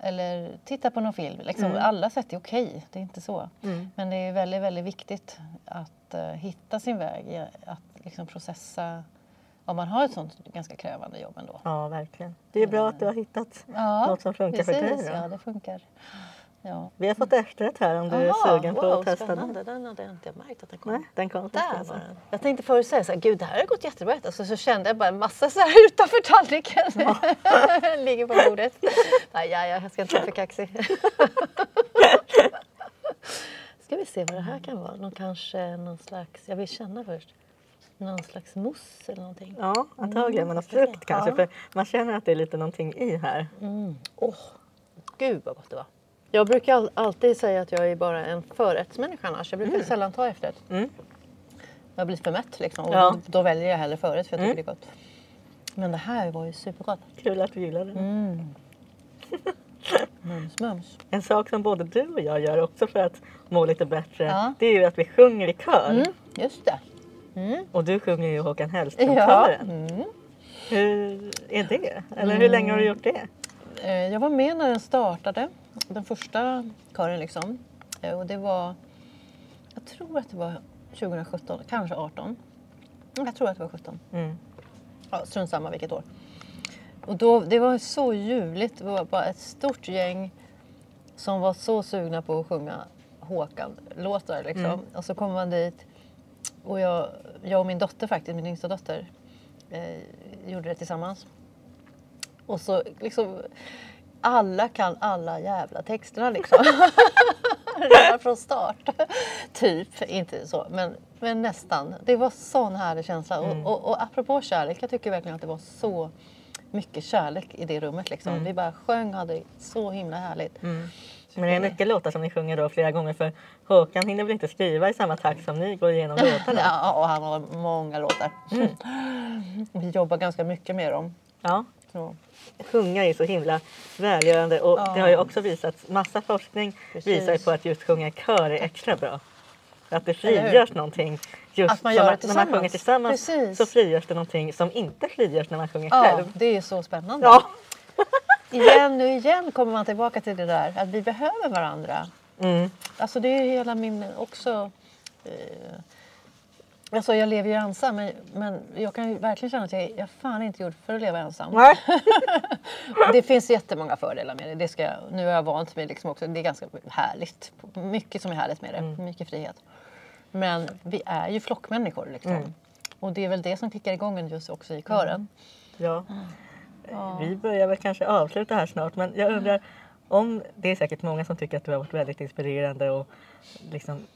[SPEAKER 2] eller tittar på någon film. Liksom. Alla sätt är okej, det är inte så. Men det är väldigt, väldigt viktigt att eh, hitta sin väg att liksom, processa om man har ett sånt ganska krävande jobb ändå.
[SPEAKER 1] Ja verkligen. Det är bra att du har hittat
[SPEAKER 2] Ja,
[SPEAKER 1] något som funkar för dig.
[SPEAKER 2] precis,
[SPEAKER 1] Då.
[SPEAKER 2] Ja, det funkar. Ja.
[SPEAKER 1] Vi har fått efterrätt här om du är
[SPEAKER 2] Aha,
[SPEAKER 1] sugen på
[SPEAKER 2] wow,
[SPEAKER 1] att testa
[SPEAKER 2] spännande.
[SPEAKER 1] den.
[SPEAKER 2] Den hade jag inte märkt att den kom.
[SPEAKER 1] Nej, den kom
[SPEAKER 2] Där var den. Jag tänkte förut säga så här, gud det här har gått jättebra. Alltså, så kände jag bara en massa så här [LAUGHS] utanför tallriken. [LAUGHS] Ligger på bordet. Nej, ja, ja, jag ska inte vara för kaxig. [LAUGHS] Ska vi se vad det här kan vara. Någon kanske någon slags, jag vill känna först. Någon slags mousse eller någonting.
[SPEAKER 1] Ja, antagligen. Men
[SPEAKER 2] ska se.
[SPEAKER 1] frukt kanske.
[SPEAKER 2] Ja.
[SPEAKER 1] För man känner att det är lite någonting i här.
[SPEAKER 2] Åh, gud vad gott det var. Jag brukar all- alltid säga att jag är bara en förrättsmänniska annars. Jag brukar sällan ta efterrätt.
[SPEAKER 1] Mm.
[SPEAKER 2] Jag blir för mätt liksom och
[SPEAKER 1] Ja.
[SPEAKER 2] då, då väljer jag hellre förrätt för jag tycker det är gott. Men det här var ju supergott.
[SPEAKER 1] Kul att du gillar det.
[SPEAKER 2] Mm. [LAUGHS] Mums, mums.
[SPEAKER 1] En sak som både du och jag gör också för att må lite bättre.
[SPEAKER 2] Ja.
[SPEAKER 1] Det är ju att vi sjunger i kör.
[SPEAKER 2] Mm, just det.
[SPEAKER 1] Och du sjunger ju Håkan
[SPEAKER 2] Ja.
[SPEAKER 1] Hellström-kören.
[SPEAKER 2] Mm.
[SPEAKER 1] Hur är det? Eller hur länge har du gjort det?
[SPEAKER 2] Eh, Jag var med när den startade, den första kören liksom. Eh, Och det var, jag tror att det var 2017, kanske 18. Jag tror att det var 17.
[SPEAKER 1] Mm.
[SPEAKER 2] Ja, strunt samma vilket år. Och då, det var så ljuvligt. Det var bara ett stort gäng som var så sugna på att sjunga Håkan-låtar. Liksom. Och så kom man dit och jag, jag och min dotter faktiskt, min yngsta dotter, eh, gjorde det tillsammans. Och så liksom, alla kan alla jävla texterna liksom. [LAUGHS] Redan från start. typ, inte så, men, men nästan. Det var sån härlig känsla. Och, och, och apropå kärlek, jag tycker verkligen att det var så mycket kärlek i det rummet. Liksom. Vi bara sjöng och hade så himla härligt.
[SPEAKER 1] Men det är mycket låtar som ni sjunger då flera gånger för Håkan hinner väl inte skriva i samma takt som ni går igenom [LAUGHS] låtarna?
[SPEAKER 2] Ja, och han har många låtar. Vi jobbar ganska mycket med dem.
[SPEAKER 1] Ja. Sjunga är så himla välgörande och
[SPEAKER 2] Ja.
[SPEAKER 1] det har ju också visats, massa forskning
[SPEAKER 2] Precis.
[SPEAKER 1] visar på att just sjunga i kör är extra bra. Att det frigörs någonting. Just
[SPEAKER 2] Att man gör det
[SPEAKER 1] när man sjunger
[SPEAKER 2] tillsammans. Precis.
[SPEAKER 1] så frigörs det någonting som inte frigörs när man sjunger
[SPEAKER 2] Ja,
[SPEAKER 1] själv.
[SPEAKER 2] det är så spännande.
[SPEAKER 1] Ja. [LAUGHS] [LAUGHS]
[SPEAKER 2] Igen, nu igen kommer man tillbaka till det där att vi behöver varandra.
[SPEAKER 1] Mm.
[SPEAKER 2] Alltså det är ju hela min också... Eh, alltså jag lever ju ensam men, men jag kan ju verkligen känna att jag, jag är fan inte gjord för att leva ensam.
[SPEAKER 1] Nej. [LAUGHS]
[SPEAKER 2] Det finns jättemånga fördelar med det. det ska, nu har jag vant mig liksom också. Det är ganska härligt. Mycket som är härligt med det. Mycket frihet. Men vi är ju flockmänniskor liksom. Och det är väl det som kickar igång en just också i kören.
[SPEAKER 1] Ja. Vi börjar väl kanske avsluta här snart men jag undrar om det är säkert många som tycker att du har varit väldigt inspirerande och liksom mm,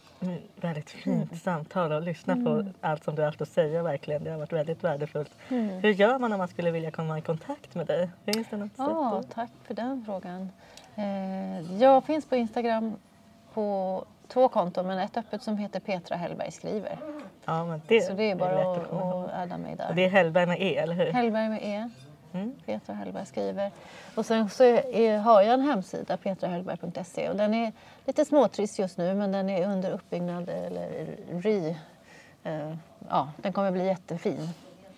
[SPEAKER 1] väldigt fint samtal och lyssna på allt som du har haft att säga verkligen. Det har varit väldigt värdefullt. Hur gör man om man skulle vilja komma i kontakt med dig? Finns det något sätt?
[SPEAKER 2] Ja,
[SPEAKER 1] att-
[SPEAKER 2] tack för den frågan. Eh, jag finns på Instagram på två konton men ett öppet som heter Petra Hellberg skriver.
[SPEAKER 1] Ja, men det,
[SPEAKER 2] Så det är bara
[SPEAKER 1] lätt
[SPEAKER 2] att,
[SPEAKER 1] att
[SPEAKER 2] adda mig där.
[SPEAKER 1] Och det är Hellberg med E, eller hur?
[SPEAKER 2] Hellberg med E.
[SPEAKER 1] Mm.
[SPEAKER 2] Petra Hellberg skriver. Och sen så är, har jag en hemsida, petrahellberg.se. Och den är lite småtrist just nu men den är under uppbyggnad eller re... Eh, ja, den kommer bli jättefin.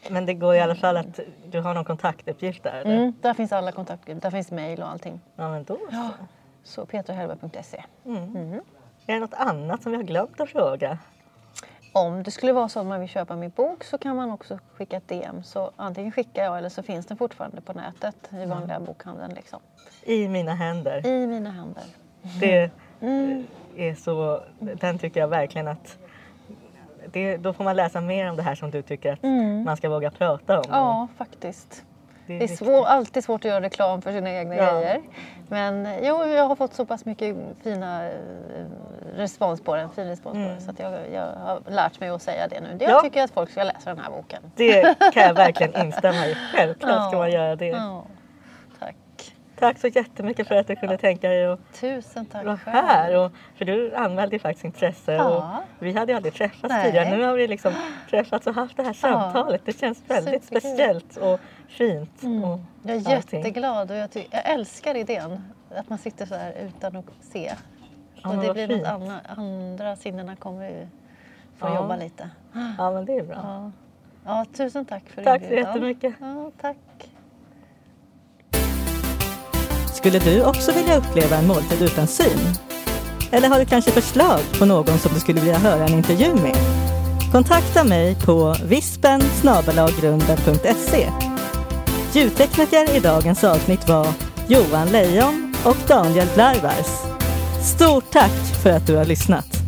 [SPEAKER 1] Men det går i alla fall att du har någon kontaktuppgift där? Eller?
[SPEAKER 2] Mm, där finns alla kontakter, där finns mejl och allting.
[SPEAKER 1] Ja, men då så.
[SPEAKER 2] Så petrahellberg.se.
[SPEAKER 1] Är det något annat som vi har glömt att fråga?
[SPEAKER 2] Om det skulle vara så att man vill köpa min bok så kan man också skicka ett DM. Så antingen skickar jag eller så finns den fortfarande på nätet i vanliga bokhandeln. Liksom.
[SPEAKER 1] I mina händer.
[SPEAKER 2] I mina händer.
[SPEAKER 1] Det
[SPEAKER 2] Mm.
[SPEAKER 1] är så, den tycker jag verkligen att det, då får man läsa mer om det här som du tycker att man ska våga prata om.
[SPEAKER 2] Mm. Ja, faktiskt.
[SPEAKER 1] Det är
[SPEAKER 2] Det är svår, alltid svårt att göra reklam för sina egna
[SPEAKER 1] Ja.
[SPEAKER 2] grejer. Men eh, jo, jag har fått så pass mycket fina eh, respons på den, fin respons på den. Så att jag, jag har lärt mig att säga det nu. Jag
[SPEAKER 1] Ja.
[SPEAKER 2] tycker att folk ska läsa den här boken.
[SPEAKER 1] Det kan jag verkligen [LAUGHS] instämma i. Självklart ska
[SPEAKER 2] Ja.
[SPEAKER 1] man göra det.
[SPEAKER 2] Ja, tack.
[SPEAKER 1] så jättemycket för att du kunde tänka dig att
[SPEAKER 2] Tusen tack
[SPEAKER 1] vara här. Och, för du anmälde ju faktiskt intresse.
[SPEAKER 2] Ja.
[SPEAKER 1] Och vi hade ju aldrig träffats
[SPEAKER 2] Nej.
[SPEAKER 1] tidigare. Nu har vi liksom träffats och haft det här samtalet. Det känns väldigt
[SPEAKER 2] Superkul.
[SPEAKER 1] speciellt och fint.
[SPEAKER 2] Mm.
[SPEAKER 1] Och
[SPEAKER 2] Jag är
[SPEAKER 1] allting.
[SPEAKER 2] jätteglad och jag, jag älskar idén att man sitter så här utan att se.
[SPEAKER 1] Ja,
[SPEAKER 2] och det blir
[SPEAKER 1] fint.
[SPEAKER 2] något annat, andra sinnena kommer ju få
[SPEAKER 1] Ja.
[SPEAKER 2] jobba lite.
[SPEAKER 1] Ja, men det är bra.
[SPEAKER 2] Ja. ja, tusen tack för
[SPEAKER 1] Tack så
[SPEAKER 2] inbjudan.
[SPEAKER 1] jättemycket.
[SPEAKER 2] Ja, tack.
[SPEAKER 1] Skulle du också vilja uppleva en måltid utan syn? Eller har du kanske förslag på någon som du skulle vilja höra en intervju med? Kontakta mig på vispen Ljudtekniker i dagens avsnitt var Johan Lejon och Daniel Blarvars. Stort tack för att du har lyssnat!